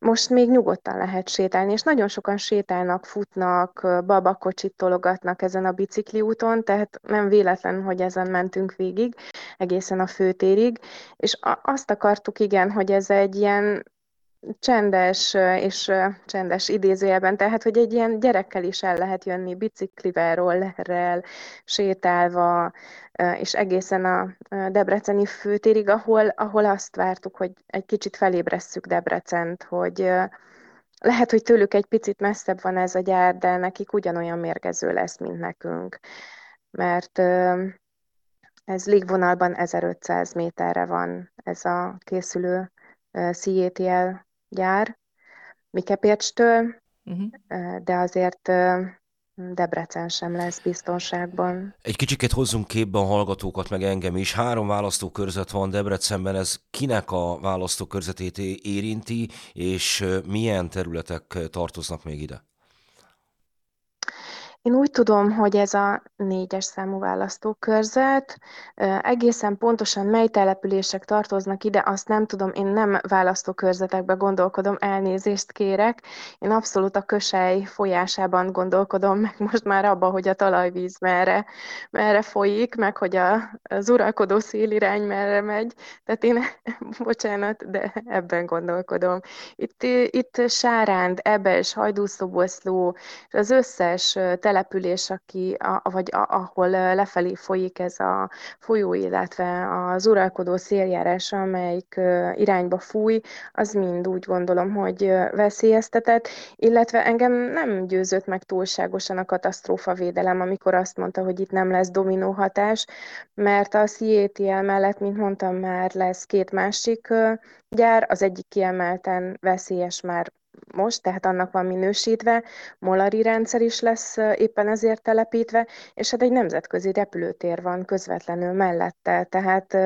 most még nyugodtan lehet sétálni, és nagyon sokan sétálnak, futnak, babakocsit tologatnak ezen a bicikli úton, tehát nem véletlen, hogy ezen mentünk végig, egészen a főtérig, és azt akartuk, igen, hogy ez egy ilyen csendes és csendes idézőjelben, tehát, hogy egy ilyen gyerekkel is el lehet jönni biciklivel, rollerrel, sétálva, és egészen a Debreceni főtérig, ahol, ahol azt vártuk, hogy egy kicsit felébresszük Debrecent, hogy lehet, hogy tőlük egy picit messzebb van ez a gyár, de nekik ugyanolyan mérgező lesz, mint nekünk. Mert ez légvonalban 1500 méterre van ez a készülő CATL gyár Mikepércstől, uh-huh. de azért Debrecen sem lesz biztonságban. Egy kicsiket hozzunk képbe a hallgatókat, meg engem is. Három választókörzet van Debrecenben, ez kinek a választókörzetét érinti, és milyen területek tartoznak még ide? Én úgy tudom, hogy ez a négyes számú választókörzet. Egészen pontosan mely települések tartoznak ide, azt nem tudom, én nem választókörzetekbe gondolkodom, elnézést kérek. Én abszolút a kösely folyásában gondolkodom, meg most már abba, hogy a talajvíz merre, merre folyik, meg hogy a, az uralkodó szélirány merre megy. Tehát én, bocsánat, de ebben gondolkodom. Itt, itt Sáránd, Ebes, Hajdúszoboszló, az összes aki, a, vagy a, ahol lefelé folyik ez a folyó, illetve az uralkodó széljárás, amelyik irányba fúj, az mind úgy gondolom, hogy veszélyeztetett, illetve engem nem győzött meg túlságosan a katasztrófavédelem, amikor azt mondta, hogy itt nem lesz dominó hatás, mert a CATL mellett, mint mondtam, már lesz két másik gyár, az egyik kiemelten veszélyes már most, tehát annak van minősítve, molari rendszer is lesz éppen ezért telepítve, és hát egy nemzetközi repülőtér van közvetlenül mellette, tehát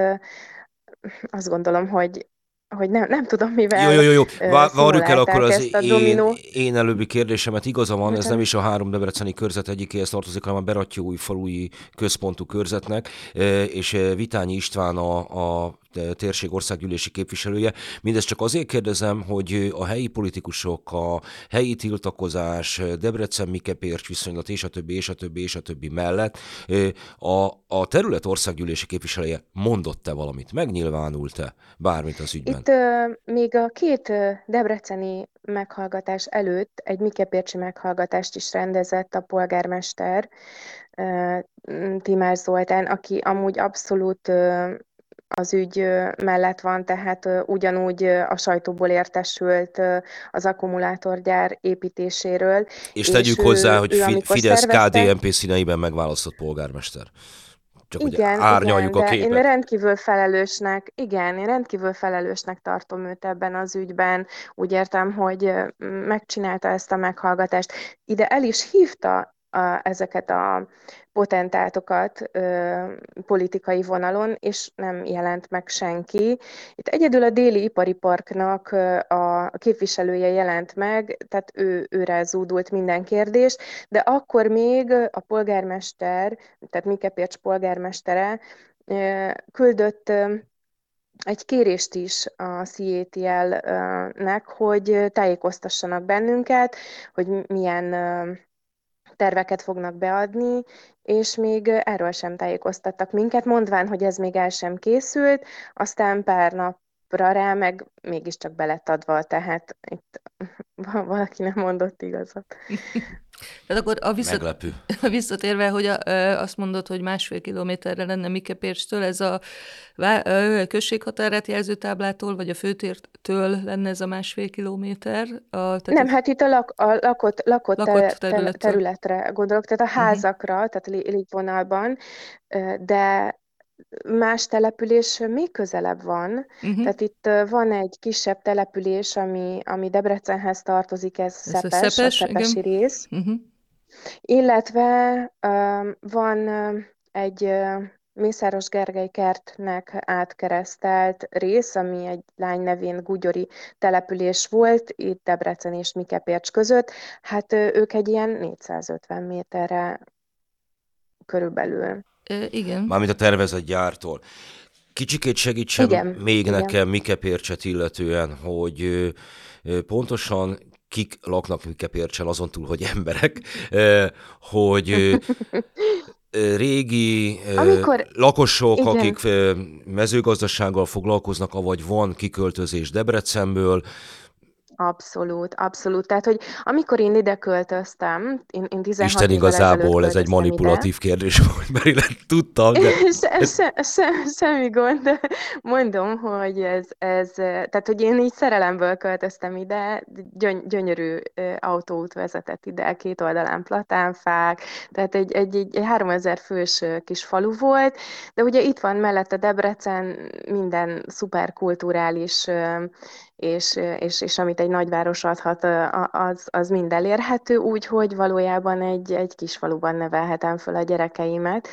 azt gondolom, hogy hogy nem, nem tudom, mivel Jó, jó, jó, jó. Várjuk el akkor az én, én előbbi kérdésemet. Igaza van, ez nem is a három debreceni körzet egyikéhez tartozik, hanem a Berattyói falui központú körzetnek, és Vitányi István a, a térség országgyűlési képviselője. Mindezt csak azért kérdezem, hogy a helyi politikusok, a helyi tiltakozás, Debrecen Mikepért viszonylat, és a többi, és a többi, és a többi mellett a, a terület országgyűlési képviselője mondott-e valamit? Megnyilvánult-e bármit az ügyben? Itt ö, még a két debreceni meghallgatás előtt egy Mikepércsi meghallgatást is rendezett a polgármester, Timás Zoltán, aki amúgy abszolút az ügy mellett van, tehát ugyanúgy a sajtóból értesült az akkumulátorgyár építéséről. És tegyük és hozzá, ő, hogy ő, Fidesz szervezte... KDNP színeiben megválasztott polgármester. Csak igen, árnyaljuk igen, a képet. Én rendkívül felelősnek, igen, én rendkívül felelősnek tartom őt ebben az ügyben. Úgy értem, hogy megcsinálta ezt a meghallgatást. Ide el is hívta a, ezeket a potentátokat ö, politikai vonalon, és nem jelent meg senki. Itt egyedül a déli ipari parknak a képviselője jelent meg, tehát ő, őre zúdult minden kérdés, de akkor még a polgármester, tehát Mike Pércs polgármestere ö, küldött ö, egy kérést is a CATL-nek, hogy tájékoztassanak bennünket, hogy milyen terveket fognak beadni, és még erről sem tájékoztattak minket, mondván, hogy ez még el sem készült, aztán pár napra rá meg mégiscsak belett adva, tehát itt valaki nem mondott igazat. Tehát akkor a visszat... Meglepő. visszatérve, hogy a, azt mondod, hogy másfél kilométerre lenne Mikepércstől, ez a községhatárát jelző táblától, vagy a főtértől lenne ez a másfél kilométer? A, tehát Nem, hát itt a, lak, a lakott, lakott, lakott terület. területre gondolok, tehát a mhm. házakra, uh-huh. tehát légvonalban, de más település még közelebb van. Uh-huh. Tehát itt van egy kisebb település, ami, ami Debrecenhez tartozik, ez, ez Szepes, a, Szepes, a Szepesi igen. rész. Uh-huh. Illetve uh, van uh, egy uh, Mészáros Gergely kertnek átkeresztelt rész, ami egy lány nevén Gugyori település volt, itt Debrecen és Mikepércs között. Hát ők egy ilyen 450 méterre körülbelül. E, igen. Mármint a tervezett gyártól. Kicsikét segítsen igen, még igen. nekem Mikepércset illetően, hogy pontosan kik laknak Mikepércsen, azon túl, hogy emberek, hogy régi Amikor... lakosok, Igen. akik mezőgazdasággal foglalkoznak, avagy van kiköltözés Debrecenből, Abszolút, abszolút. Tehát, hogy amikor én ide költöztem, én, én 16 Isten igazából ez egy manipulatív ide. kérdés volt, mert én tudtam, de... se, se, se, semmi gond, de mondom, hogy ez, ez, tehát, hogy én így szerelemből költöztem ide, gyöny, gyönyörű autóút vezetett ide, két oldalán platánfák, tehát egy, egy, egy, egy 3000 fős kis falu volt, de ugye itt van mellette Debrecen, minden szuperkulturális és, és, és amit egy nagyváros adhat, az, az mind elérhető, úgyhogy valójában egy, egy kis faluban nevelhetem föl a gyerekeimet.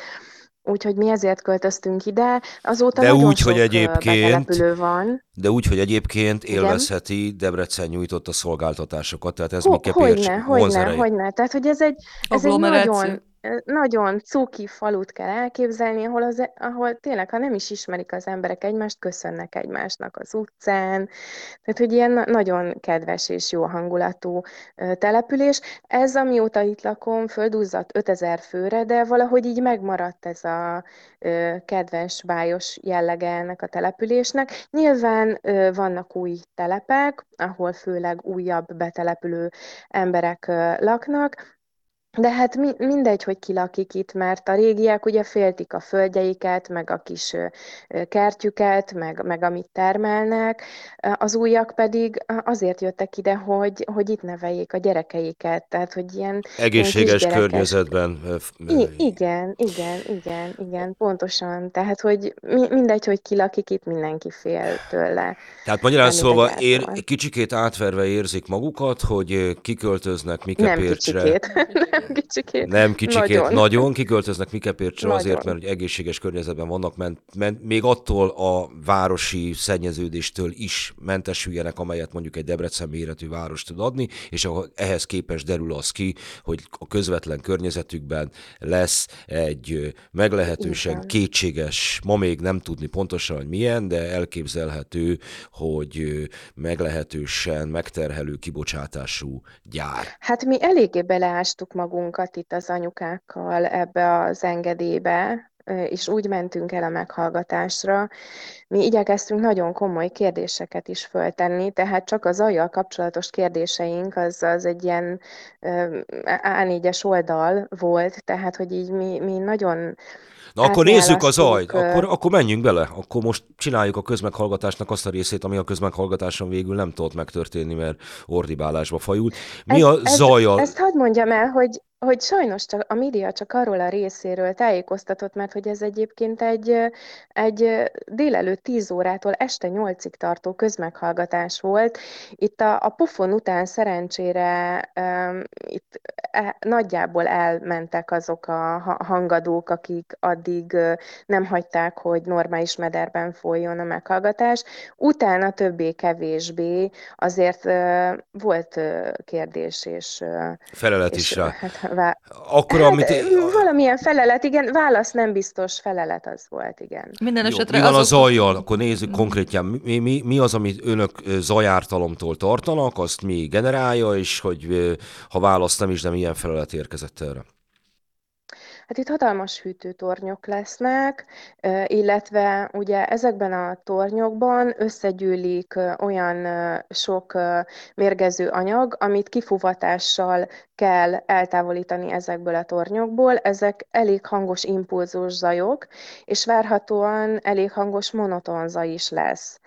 Úgyhogy mi ezért költöztünk ide. Azóta de úgy, sok hogy egyébként, van. De úgy, hogy egyébként élvezheti Igen? Debrecen nyújtotta szolgáltatásokat, tehát ez Ho, mi kepércs Hogyne, hogyne, hogyne. Tehát, hogy ez egy, ez egy nagyon nagyon cuki falut kell elképzelni, ahol, az, ahol tényleg, ha nem is ismerik az emberek egymást, köszönnek egymásnak az utcán. Tehát, hogy ilyen nagyon kedves és jó hangulatú település. Ez, amióta itt lakom, földúzzat 5000 főre, de valahogy így megmaradt ez a kedves, bájos jellege ennek a településnek. Nyilván vannak új telepek, ahol főleg újabb betelepülő emberek laknak, de hát mi, mindegy, hogy ki lakik itt, mert a régiek ugye féltik a földjeiket, meg a kis kertjüket, meg, meg amit termelnek, az újak pedig azért jöttek ide, hogy, hogy itt neveljék a gyerekeiket, tehát hogy ilyen Egészséges ilyen környezetben. I- igen, igen, igen, igen, pontosan. Tehát, hogy mi, mindegy, hogy ki lakik itt, mindenki fél tőle. Tehát magyarán szólva ér, kicsikét átverve érzik magukat, hogy kiköltöznek Mikepércsre. Nem kicsikét. nem kicsikét. Nem kicsikét, nagyon, nagyon kiköltöznek Mikepércsre azért, mert hogy egészséges környezetben vannak, ment, ment, még attól a városi szennyeződéstől is mentesüljenek, amelyet mondjuk egy Debrecen méretű város tud adni, és ehhez képest derül az ki, hogy a közvetlen környezetükben lesz egy meglehetősen Igen. kétséges, ma még nem tudni pontosan, hogy milyen, de elképzelhető, hogy meglehetősen megterhelő kibocsátású gyár. Hát mi eléggé beleástuk magunkat magunkat itt az anyukákkal ebbe az engedélybe, és úgy mentünk el a meghallgatásra. Mi igyekeztünk nagyon komoly kérdéseket is föltenni, tehát csak az zajjal kapcsolatos kérdéseink az, az egy ilyen A4-es oldal volt, tehát hogy így mi, mi nagyon Na akkor nézzük a zajt, akkor, akkor menjünk bele, akkor most csináljuk a közmeghallgatásnak azt a részét, ami a közmeghallgatáson végül nem tudott megtörténni, mert ordibálásba fajult. Mi Ez, a ez, zajjal? ezt hadd mondjam el, hogy hogy sajnos csak a média csak arról a részéről tájékoztatott, mert hogy ez egyébként egy, egy délelőtt 10 órától este 8-ig tartó közmeghallgatás volt. Itt a, a pofon után szerencsére um, itt e, nagyjából elmentek azok a hangadók, akik addig nem hagyták, hogy normális mederben folyjon a meghallgatás. Utána többé-kevésbé azért uh, volt uh, kérdés és... Uh, Felelet is rá. Hát, Vá- Akkor, hát, amit... Valamilyen felelet, igen, válasz nem biztos, felelet az volt, igen. Minden Jó, esetre mi van a azok- zajjal? Akkor nézzük konkrétján, mi, mi, mi az, amit önök zajártalomtól tartanak, azt mi generálja, és hogy ha választ nem is, de milyen felelet érkezett erre? Hát itt hatalmas hűtőtornyok lesznek, illetve ugye ezekben a tornyokban összegyűlik olyan sok mérgező anyag, amit kifuvatással kell eltávolítani ezekből a tornyokból. Ezek elég hangos impulzus zajok, és várhatóan elég hangos monoton zaj is lesz.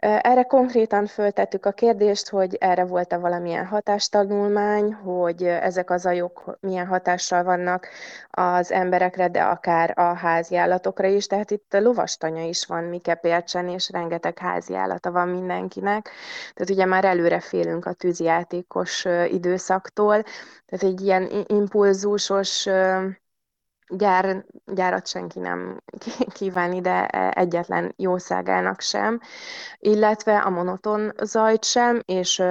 Erre konkrétan föltettük a kérdést, hogy erre volt-e valamilyen hatástanulmány, hogy ezek a zajok milyen hatással vannak az emberekre, de akár a háziállatokra is. Tehát itt lovastanya is van Mikepércsen, és rengeteg háziállata van mindenkinek. Tehát ugye már előre félünk a tűzijátékos időszaktól. Tehát egy ilyen impulzusos gyár, gyárat senki nem kíván ide egyetlen jószágának sem, illetve a monoton zajt sem, és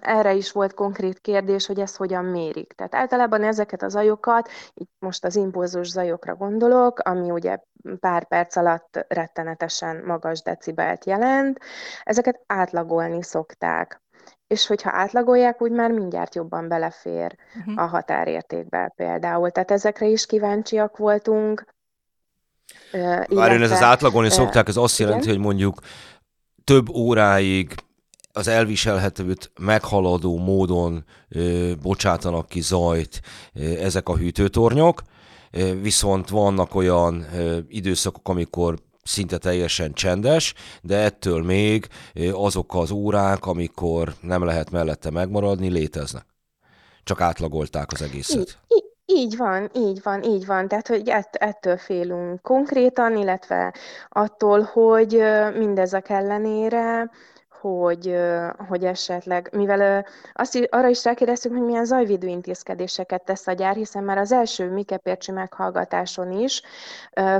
erre is volt konkrét kérdés, hogy ezt hogyan mérik. Tehát általában ezeket a zajokat, itt most az impulzus zajokra gondolok, ami ugye pár perc alatt rettenetesen magas decibelt jelent, ezeket átlagolni szokták és hogyha átlagolják, úgy már mindjárt jobban belefér uh-huh. a határértékbe például. Tehát ezekre is kíváncsiak voltunk. Várjon, ez az átlagolni szokták, ez azt igen? jelenti, hogy mondjuk több óráig az elviselhetőt meghaladó módon ö, bocsátanak ki zajt ö, ezek a hűtőtornyok, ö, viszont vannak olyan ö, időszakok, amikor szinte teljesen csendes, de ettől még azok az órák, amikor nem lehet mellette megmaradni, léteznek. Csak átlagolták az egészet. Így, így van, így van, így van. Tehát, hogy ett, ettől félünk konkrétan, illetve attól, hogy mindezek ellenére hogy, hogy esetleg, mivel azt, arra is rákérdeztünk, hogy milyen zajvédő intézkedéseket tesz a gyár, hiszen már az első Mikepércsi meghallgatáson is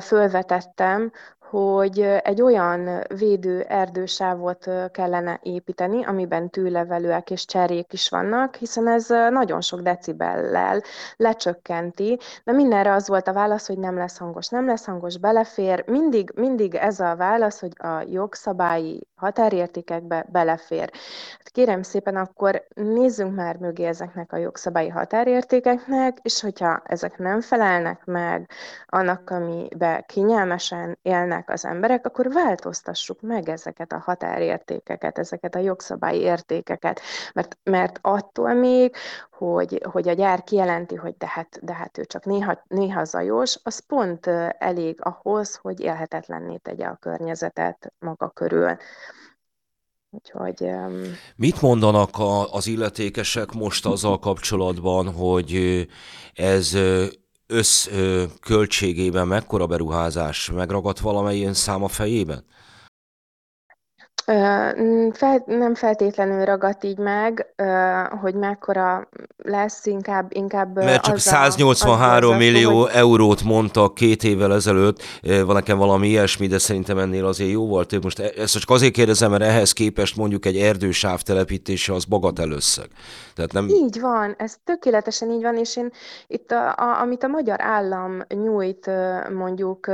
fölvetettem, hogy egy olyan védő erdősávot kellene építeni, amiben tűlevelőek és cserjék is vannak, hiszen ez nagyon sok decibellel lecsökkenti, de mindenre az volt a válasz, hogy nem lesz hangos, nem lesz hangos, belefér. Mindig, mindig ez a válasz, hogy a jogszabályi határértékekbe belefér. Hát kérem szépen, akkor nézzünk már mögé ezeknek a jogszabályi határértékeknek, és hogyha ezek nem felelnek meg annak, amibe kényelmesen élnek, élnek az emberek, akkor változtassuk meg ezeket a határértékeket, ezeket a jogszabályi értékeket, mert, mert attól még, hogy, hogy a gyár kijelenti, hogy de hát, de hát ő csak néha, néha zajos, az pont elég ahhoz, hogy élhetetlenné tegye a környezetet maga körül. Úgyhogy. Mit mondanak a, az illetékesek most azzal kapcsolatban, hogy ez összköltségében mekkora beruházás megragadt valamelyén szám a fejében? Fel, nem feltétlenül ragadt így meg, hogy mekkora lesz, inkább, inkább Mert csak az 183 a, az millió hogy... eurót mondtak két évvel ezelőtt, van nekem valami ilyesmi, de szerintem ennél azért jóval több. Most e- ezt csak azért kérdezem, mert ehhez képest mondjuk egy erdősáv telepítése az bagatelösszeg. Tehát nem... Így van, ez tökéletesen így van, és én itt, a, a, amit a magyar állam nyújt mondjuk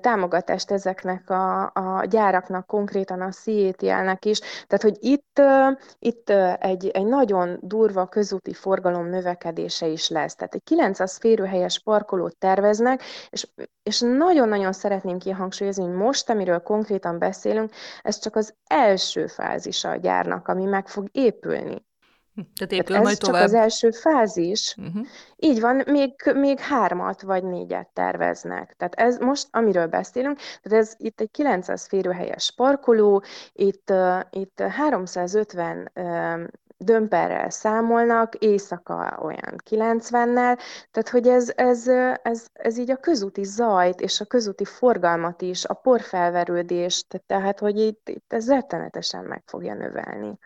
támogatást ezeknek a, a gyáraknak, konkrétan a CETL-nek is. Tehát, hogy itt, itt egy, egy nagyon durva közúti forgalom növekedése is lesz. Tehát egy 900 férőhelyes parkolót terveznek, és, és nagyon-nagyon szeretném kihangsúlyozni, hogy most, amiről konkrétan beszélünk, ez csak az első fázisa a gyárnak, ami meg fog épülni. Tehát épül Tehát ez majd tovább. csak az első fázis. Uh-huh. Így van, még, még hármat vagy négyet terveznek. Tehát ez most, amiről beszélünk, tehát ez itt egy 900 férőhelyes parkoló, itt, uh, itt 350 uh, dömperrel számolnak, éjszaka olyan 90-nel, tehát hogy ez, ez, ez, ez így a közúti zajt és a közúti forgalmat is, a porfelverődést, tehát hogy itt, itt ez rettenetesen meg fogja növelni.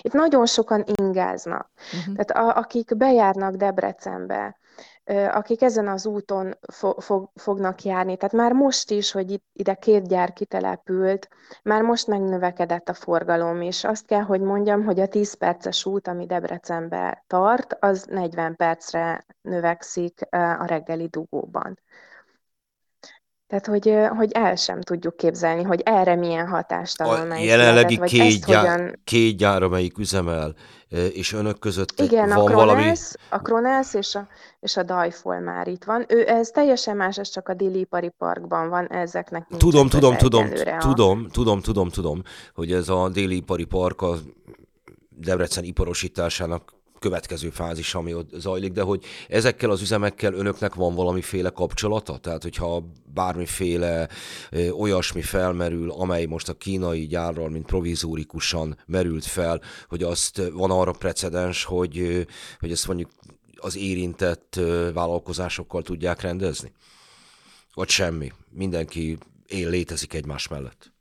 Itt nagyon sokan ingáznak. Uh-huh. Tehát a, akik bejárnak Debrecenbe, akik ezen az úton fo- fog, fognak járni. Tehát már most is, hogy itt, ide két gyár kitelepült, már most megnövekedett a forgalom, és azt kell, hogy mondjam, hogy a 10 perces út, ami Debrecenbe tart, az 40 percre növekszik a reggeli dugóban. Tehát, hogy, hogy el sem tudjuk képzelni, hogy erre milyen hatástanulmány A jelenlegi született, két, gyár, hogyan... két gyár, amelyik üzemel, és önök között Igen, van a Kronász, valami... a Kronász és a, és a Dajfol már itt van. Ő, ez teljesen más, ez csak a Déli Ipari Parkban van, ezeknek tudom, tudom, tudom, tudom, a... tudom, tudom, tudom, hogy ez a Déli Ipari Park a Debrecen iparosításának következő fázis, ami ott zajlik, de hogy ezekkel az üzemekkel önöknek van valamiféle kapcsolata? Tehát, hogyha bármiféle ö, olyasmi felmerül, amely most a kínai gyárral, mint provizórikusan merült fel, hogy azt van arra precedens, hogy, hogy ezt mondjuk az érintett vállalkozásokkal tudják rendezni? Vagy semmi? Mindenki él, létezik egymás mellett?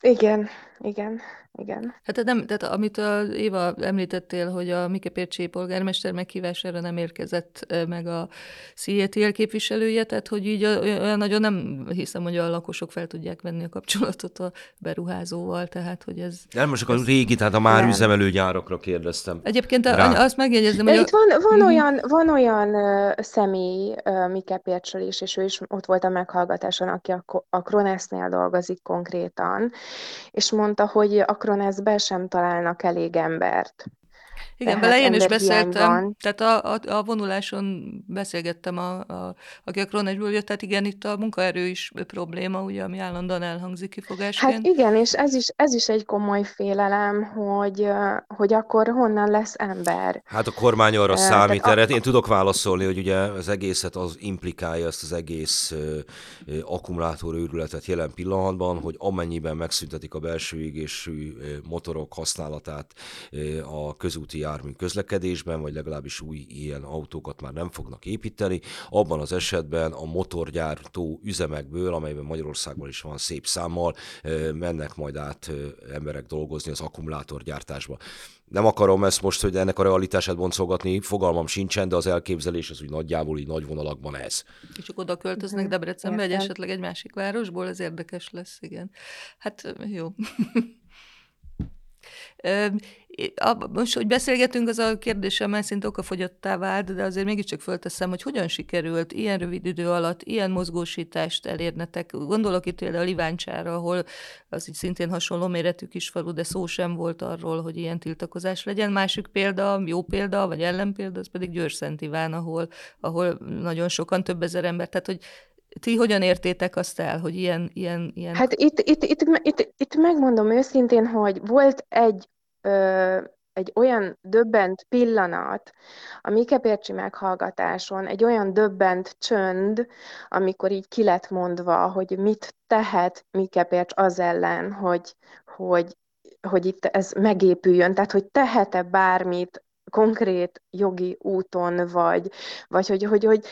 Igen, igen igen. Hát nem, tehát amit a Éva említettél, hogy a Mike Pércsi polgármester meghívására nem érkezett meg a CETL képviselője, tehát hogy így olyan nagyon nem hiszem, hogy a lakosok fel tudják venni a kapcsolatot a beruházóval, tehát hogy ez... Nem, most akkor ez... régi, tehát a már nem. üzemelő gyárakra kérdeztem. Egyébként rá. azt megjegyezem, hogy... Itt van, van, uh-huh. olyan, van olyan személy, Mike Pércsel is, és ő is ott volt a meghallgatáson, aki a, a Kronesznél dolgozik konkrétan, és mondta, hogy a Akroneszbe sem találnak elég embert. Igen, vele én is beszéltem, van. tehát a, a, a vonuláson beszélgettem, a, a, aki a Kronesből jött, tehát igen, itt a munkaerő is probléma, ugye, ami állandóan elhangzik kifogásként. Hát igen, és ez is, ez is egy komoly félelem, hogy, hogy akkor honnan lesz ember. Hát a kormány arra uh, számít, erre a... én tudok válaszolni, hogy ugye az egészet az implikálja ezt az egész uh, akkumulátor őrületet jelen pillanatban, hogy amennyiben megszüntetik a belső égésű motorok használatát a közúti jármű közlekedésben, vagy legalábbis új ilyen autókat már nem fognak építeni. Abban az esetben a motorgyártó üzemekből, amelyben Magyarországban is van szép számmal, mennek majd át emberek dolgozni az akkumulátorgyártásba. Nem akarom ezt most, hogy ennek a realitását boncolgatni, fogalmam sincsen, de az elképzelés az úgy nagyjából így nagy vonalakban ez. És csak oda költöznek Debrecenbe, egy esetleg egy másik városból, ez érdekes lesz, igen. Hát jó. Most, hogy beszélgetünk, az a kérdésem már szinte okafogyottá vált, de azért mégiscsak fölteszem, hogy hogyan sikerült ilyen rövid idő alatt ilyen mozgósítást elérnetek. Gondolok itt például a Liváncsára, ahol az így szintén hasonló méretű kisfalu, de szó sem volt arról, hogy ilyen tiltakozás legyen. Másik példa, jó példa, vagy ellenpélda, az pedig Győr-Szent Iván, ahol, ahol nagyon sokan, több ezer ember, tehát hogy ti hogyan értétek azt el, hogy ilyen... ilyen, ilyen... Hát itt, itt, itt, itt, itt megmondom őszintén, hogy volt egy egy olyan döbbent pillanat a Mikepércsi meghallgatáson, egy olyan döbbent csönd, amikor így ki lett mondva, hogy mit tehet Mikepércs az ellen, hogy, hogy, hogy itt ez megépüljön, tehát hogy tehet-e bármit konkrét jogi úton, vagy, vagy hogy, hogy, hogy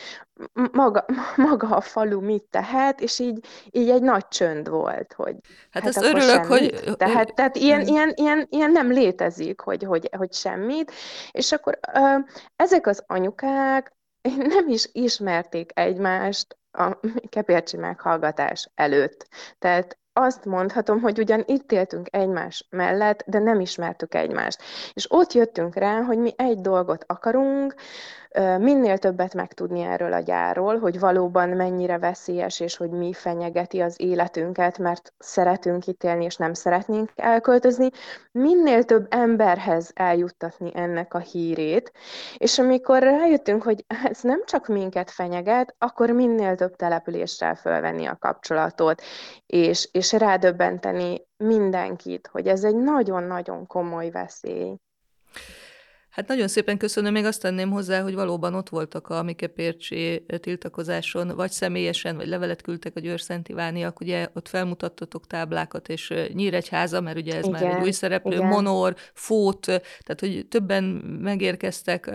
maga, maga a falu mit tehet, és így, így egy nagy csönd volt, hogy Hát, hát ezt örülök, semmit. hogy... Tehát, tehát ilyen, ilyen, ilyen, ilyen nem létezik, hogy, hogy, hogy semmit, és akkor ezek az anyukák nem is ismerték egymást a kepércsi meghallgatás előtt. Tehát azt mondhatom, hogy ugyan itt éltünk egymás mellett, de nem ismertük egymást. És ott jöttünk rá, hogy mi egy dolgot akarunk, minél többet megtudni erről a gyárról, hogy valóban mennyire veszélyes, és hogy mi fenyegeti az életünket, mert szeretünk itt élni, és nem szeretnénk elköltözni, minél több emberhez eljuttatni ennek a hírét, és amikor rájöttünk, hogy ez nem csak minket fenyeget, akkor minél több településsel fölvenni a kapcsolatot, és, és rádöbbenteni mindenkit, hogy ez egy nagyon-nagyon komoly veszély. Hát nagyon szépen köszönöm, még azt tenném hozzá, hogy valóban ott voltak a Mike Pércsi tiltakozáson, vagy személyesen, vagy levelet küldtek a Győrszent Ivániak, ugye ott felmutattatok táblákat, és Nyíregyháza, mert ugye ez igen, már egy új szereplő, igen. Monor, Fót, tehát hogy többen megérkeztek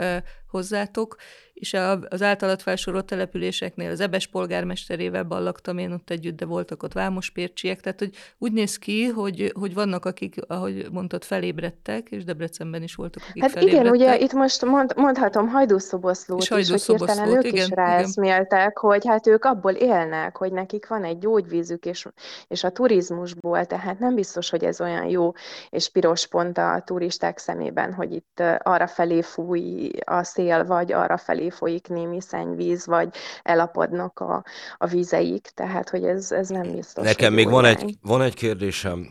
hozzátok, és az általat felsorolt településeknél az Ebes polgármesterével ballagtam én ott együtt, de voltak ott vámospércsiek, tehát hogy úgy néz ki, hogy, hogy vannak, akik, ahogy mondtad, felébredtek, és Debrecenben is voltak, akik Hát igen, ugye itt most mond, mondhatom hajdúszoboszlót is, hogy hirtelen ők igen, is ráeszméltek, hogy hát ők abból élnek, hogy nekik van egy gyógyvízük, és, és a turizmusból, tehát nem biztos, hogy ez olyan jó és piros pont a turisták szemében, hogy itt arra felé fúj a szél, vagy arra felé folyik némi szennyvíz, vagy elapadnak a, a vizeik, tehát hogy ez, ez nem biztos. Nekem még van egy, van egy kérdésem,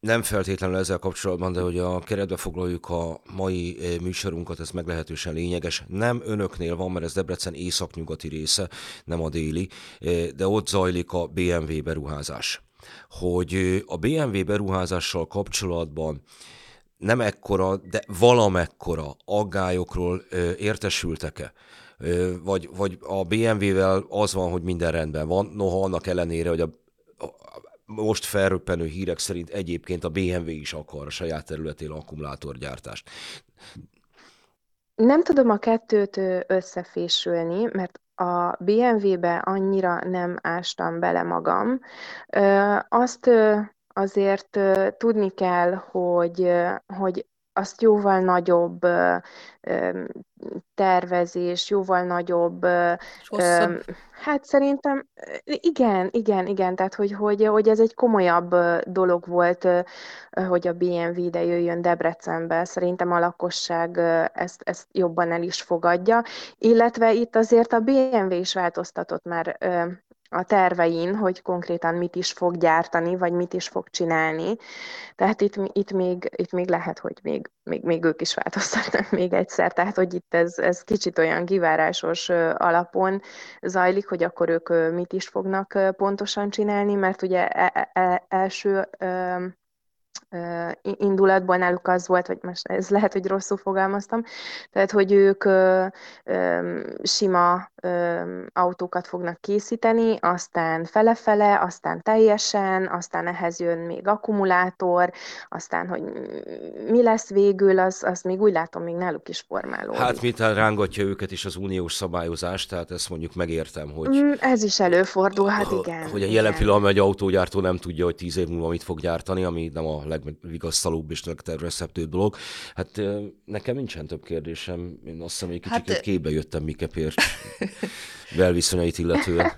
nem feltétlenül ezzel kapcsolatban, de hogy a keretbe foglaljuk a mai műsorunkat, ez meglehetősen lényeges. Nem önöknél van, mert ez Debrecen északnyugati része, nem a déli, de ott zajlik a BMW beruházás. Hogy a BMW beruházással kapcsolatban nem ekkora, de valamekkora aggályokról ö, értesültek-e? Ö, vagy, vagy a BMW-vel az van, hogy minden rendben van, noha annak ellenére, hogy a, a most felröppenő hírek szerint egyébként a BMW is akar a saját területén akkumulátorgyártást. Nem tudom a kettőt összefésülni, mert a BMW-be annyira nem ástam bele magam. Azt azért tudni kell, hogy, hogy azt jóval nagyobb tervezés, jóval nagyobb, hát szerintem igen, igen, igen, tehát hogy, hogy, hogy ez egy komolyabb dolog volt, hogy a BMW ide jöjjön Debrecenbe, szerintem a lakosság ezt, ezt jobban el is fogadja, illetve itt azért a BMW is változtatott már a tervein, hogy konkrétan mit is fog gyártani, vagy mit is fog csinálni. Tehát itt, itt, még, itt még lehet, hogy még, még, még ők is változtatnak még egyszer. Tehát, hogy itt ez, ez kicsit olyan kivárásos alapon zajlik, hogy akkor ők mit is fognak pontosan csinálni, mert ugye e, e, e, első indulatból náluk az volt, vagy most ez lehet, hogy rosszul fogalmaztam, tehát, hogy ők sima autókat fognak készíteni, aztán fele-fele, aztán teljesen, aztán ehhez jön még akkumulátor, aztán, hogy mi lesz végül, az, az még úgy látom, még náluk is formálódik. Hát mit rángatja őket is az uniós szabályozás, tehát ezt mondjuk megértem, hogy... Mm, ez is előfordul, hát igen. Hogy a jelen pillanatban egy autógyártó nem tudja, hogy tíz év múlva mit fog gyártani, ami nem a legvigasztalóbb és legtervezhetőbb dolog. Hát nekem nincsen több kérdésem. Én azt hiszem, hogy kicsit hát, képbe jöttem Mike Pércs belviszonyait illetően.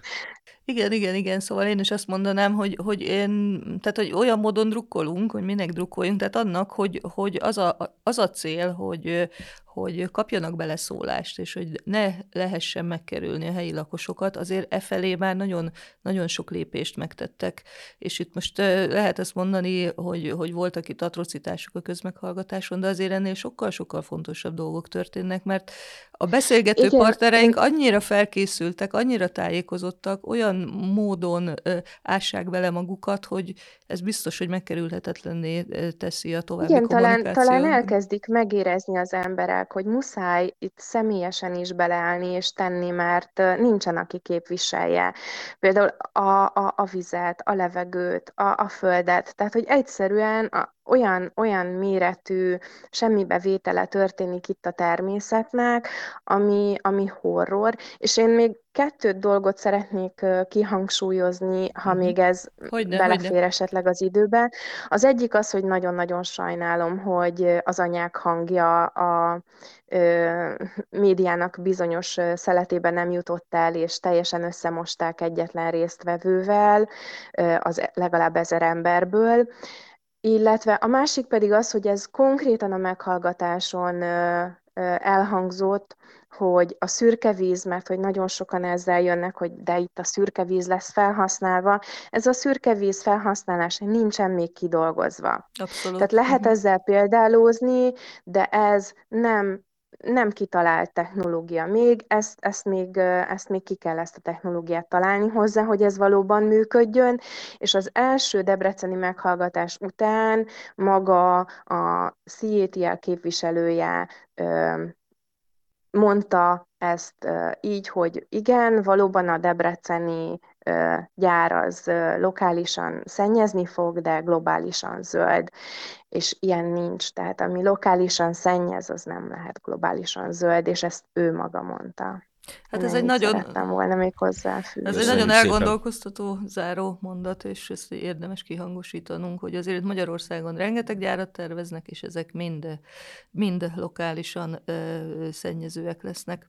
Igen, igen, igen, szóval én is azt mondanám, hogy, hogy én, tehát hogy olyan módon drukkolunk, hogy minek drukkoljunk, tehát annak, hogy, hogy az, a, az a cél, hogy, hogy kapjanak bele szólást, és hogy ne lehessen megkerülni a helyi lakosokat, azért e felé már nagyon, nagyon sok lépést megtettek. És itt most lehet azt mondani, hogy, hogy voltak itt atrocitások a közmeghallgatáson, de azért ennél sokkal-sokkal fontosabb dolgok történnek, mert a beszélgető Igen. partnereink annyira felkészültek, annyira tájékozottak, olyan módon ássák bele magukat, hogy ez biztos, hogy megkerülhetetlenné teszi a további Igen, talán, talán elkezdik megérezni az emberek, hogy muszáj itt személyesen is beleállni és tenni, mert nincsen, aki képviselje. Például a, a, a vizet, a levegőt, a, a földet. Tehát, hogy egyszerűen a, olyan, olyan méretű semmibevétele történik itt a természetnek, ami, ami horror, és én még kettőt dolgot szeretnék kihangsúlyozni, ha még ez hogyne, belefér hogyne. esetleg az időbe. Az egyik az, hogy nagyon-nagyon sajnálom, hogy az anyák hangja a ö, médiának bizonyos szeletében nem jutott el, és teljesen összemosták egyetlen résztvevővel, az legalább ezer emberből. Illetve a másik pedig az, hogy ez konkrétan a meghallgatáson elhangzott, hogy a szürke víz, mert hogy nagyon sokan ezzel jönnek, hogy de itt a szürke víz lesz felhasználva, ez a szürke víz felhasználás nincsen még kidolgozva. Abszolút. Tehát lehet mhm. ezzel példálózni, de ez nem nem kitalált technológia még, ezt, ezt, még, ezt még ki kell ezt a technológiát találni hozzá, hogy ez valóban működjön, és az első debreceni meghallgatás után maga a CATL képviselője mondta ezt így, hogy igen, valóban a debreceni gyár az lokálisan szennyezni fog, de globálisan zöld, és ilyen nincs. Tehát ami lokálisan szennyez, az nem lehet globálisan zöld, és ezt ő maga mondta. Hát ez egy nagyon... Szerettem volna még hozzáfűzni. Ez egy nagyon elgondolkoztató záró mondat, és ezt érdemes kihangosítanunk, hogy azért Magyarországon rengeteg gyárat terveznek, és ezek mind, mind lokálisan ö, szennyezőek lesznek.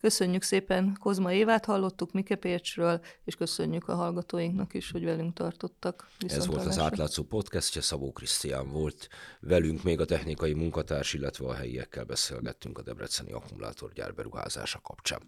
Köszönjük szépen Kozma Évát hallottuk Mikepércsről, és köszönjük a hallgatóinknak is, hogy velünk tartottak. Ez volt az átlátszó podcastja, Szabó Krisztián volt velünk, még a technikai munkatárs, illetve a helyiekkel beszélgettünk a Debreceni akkumulátorgyár beruházása kapcsán.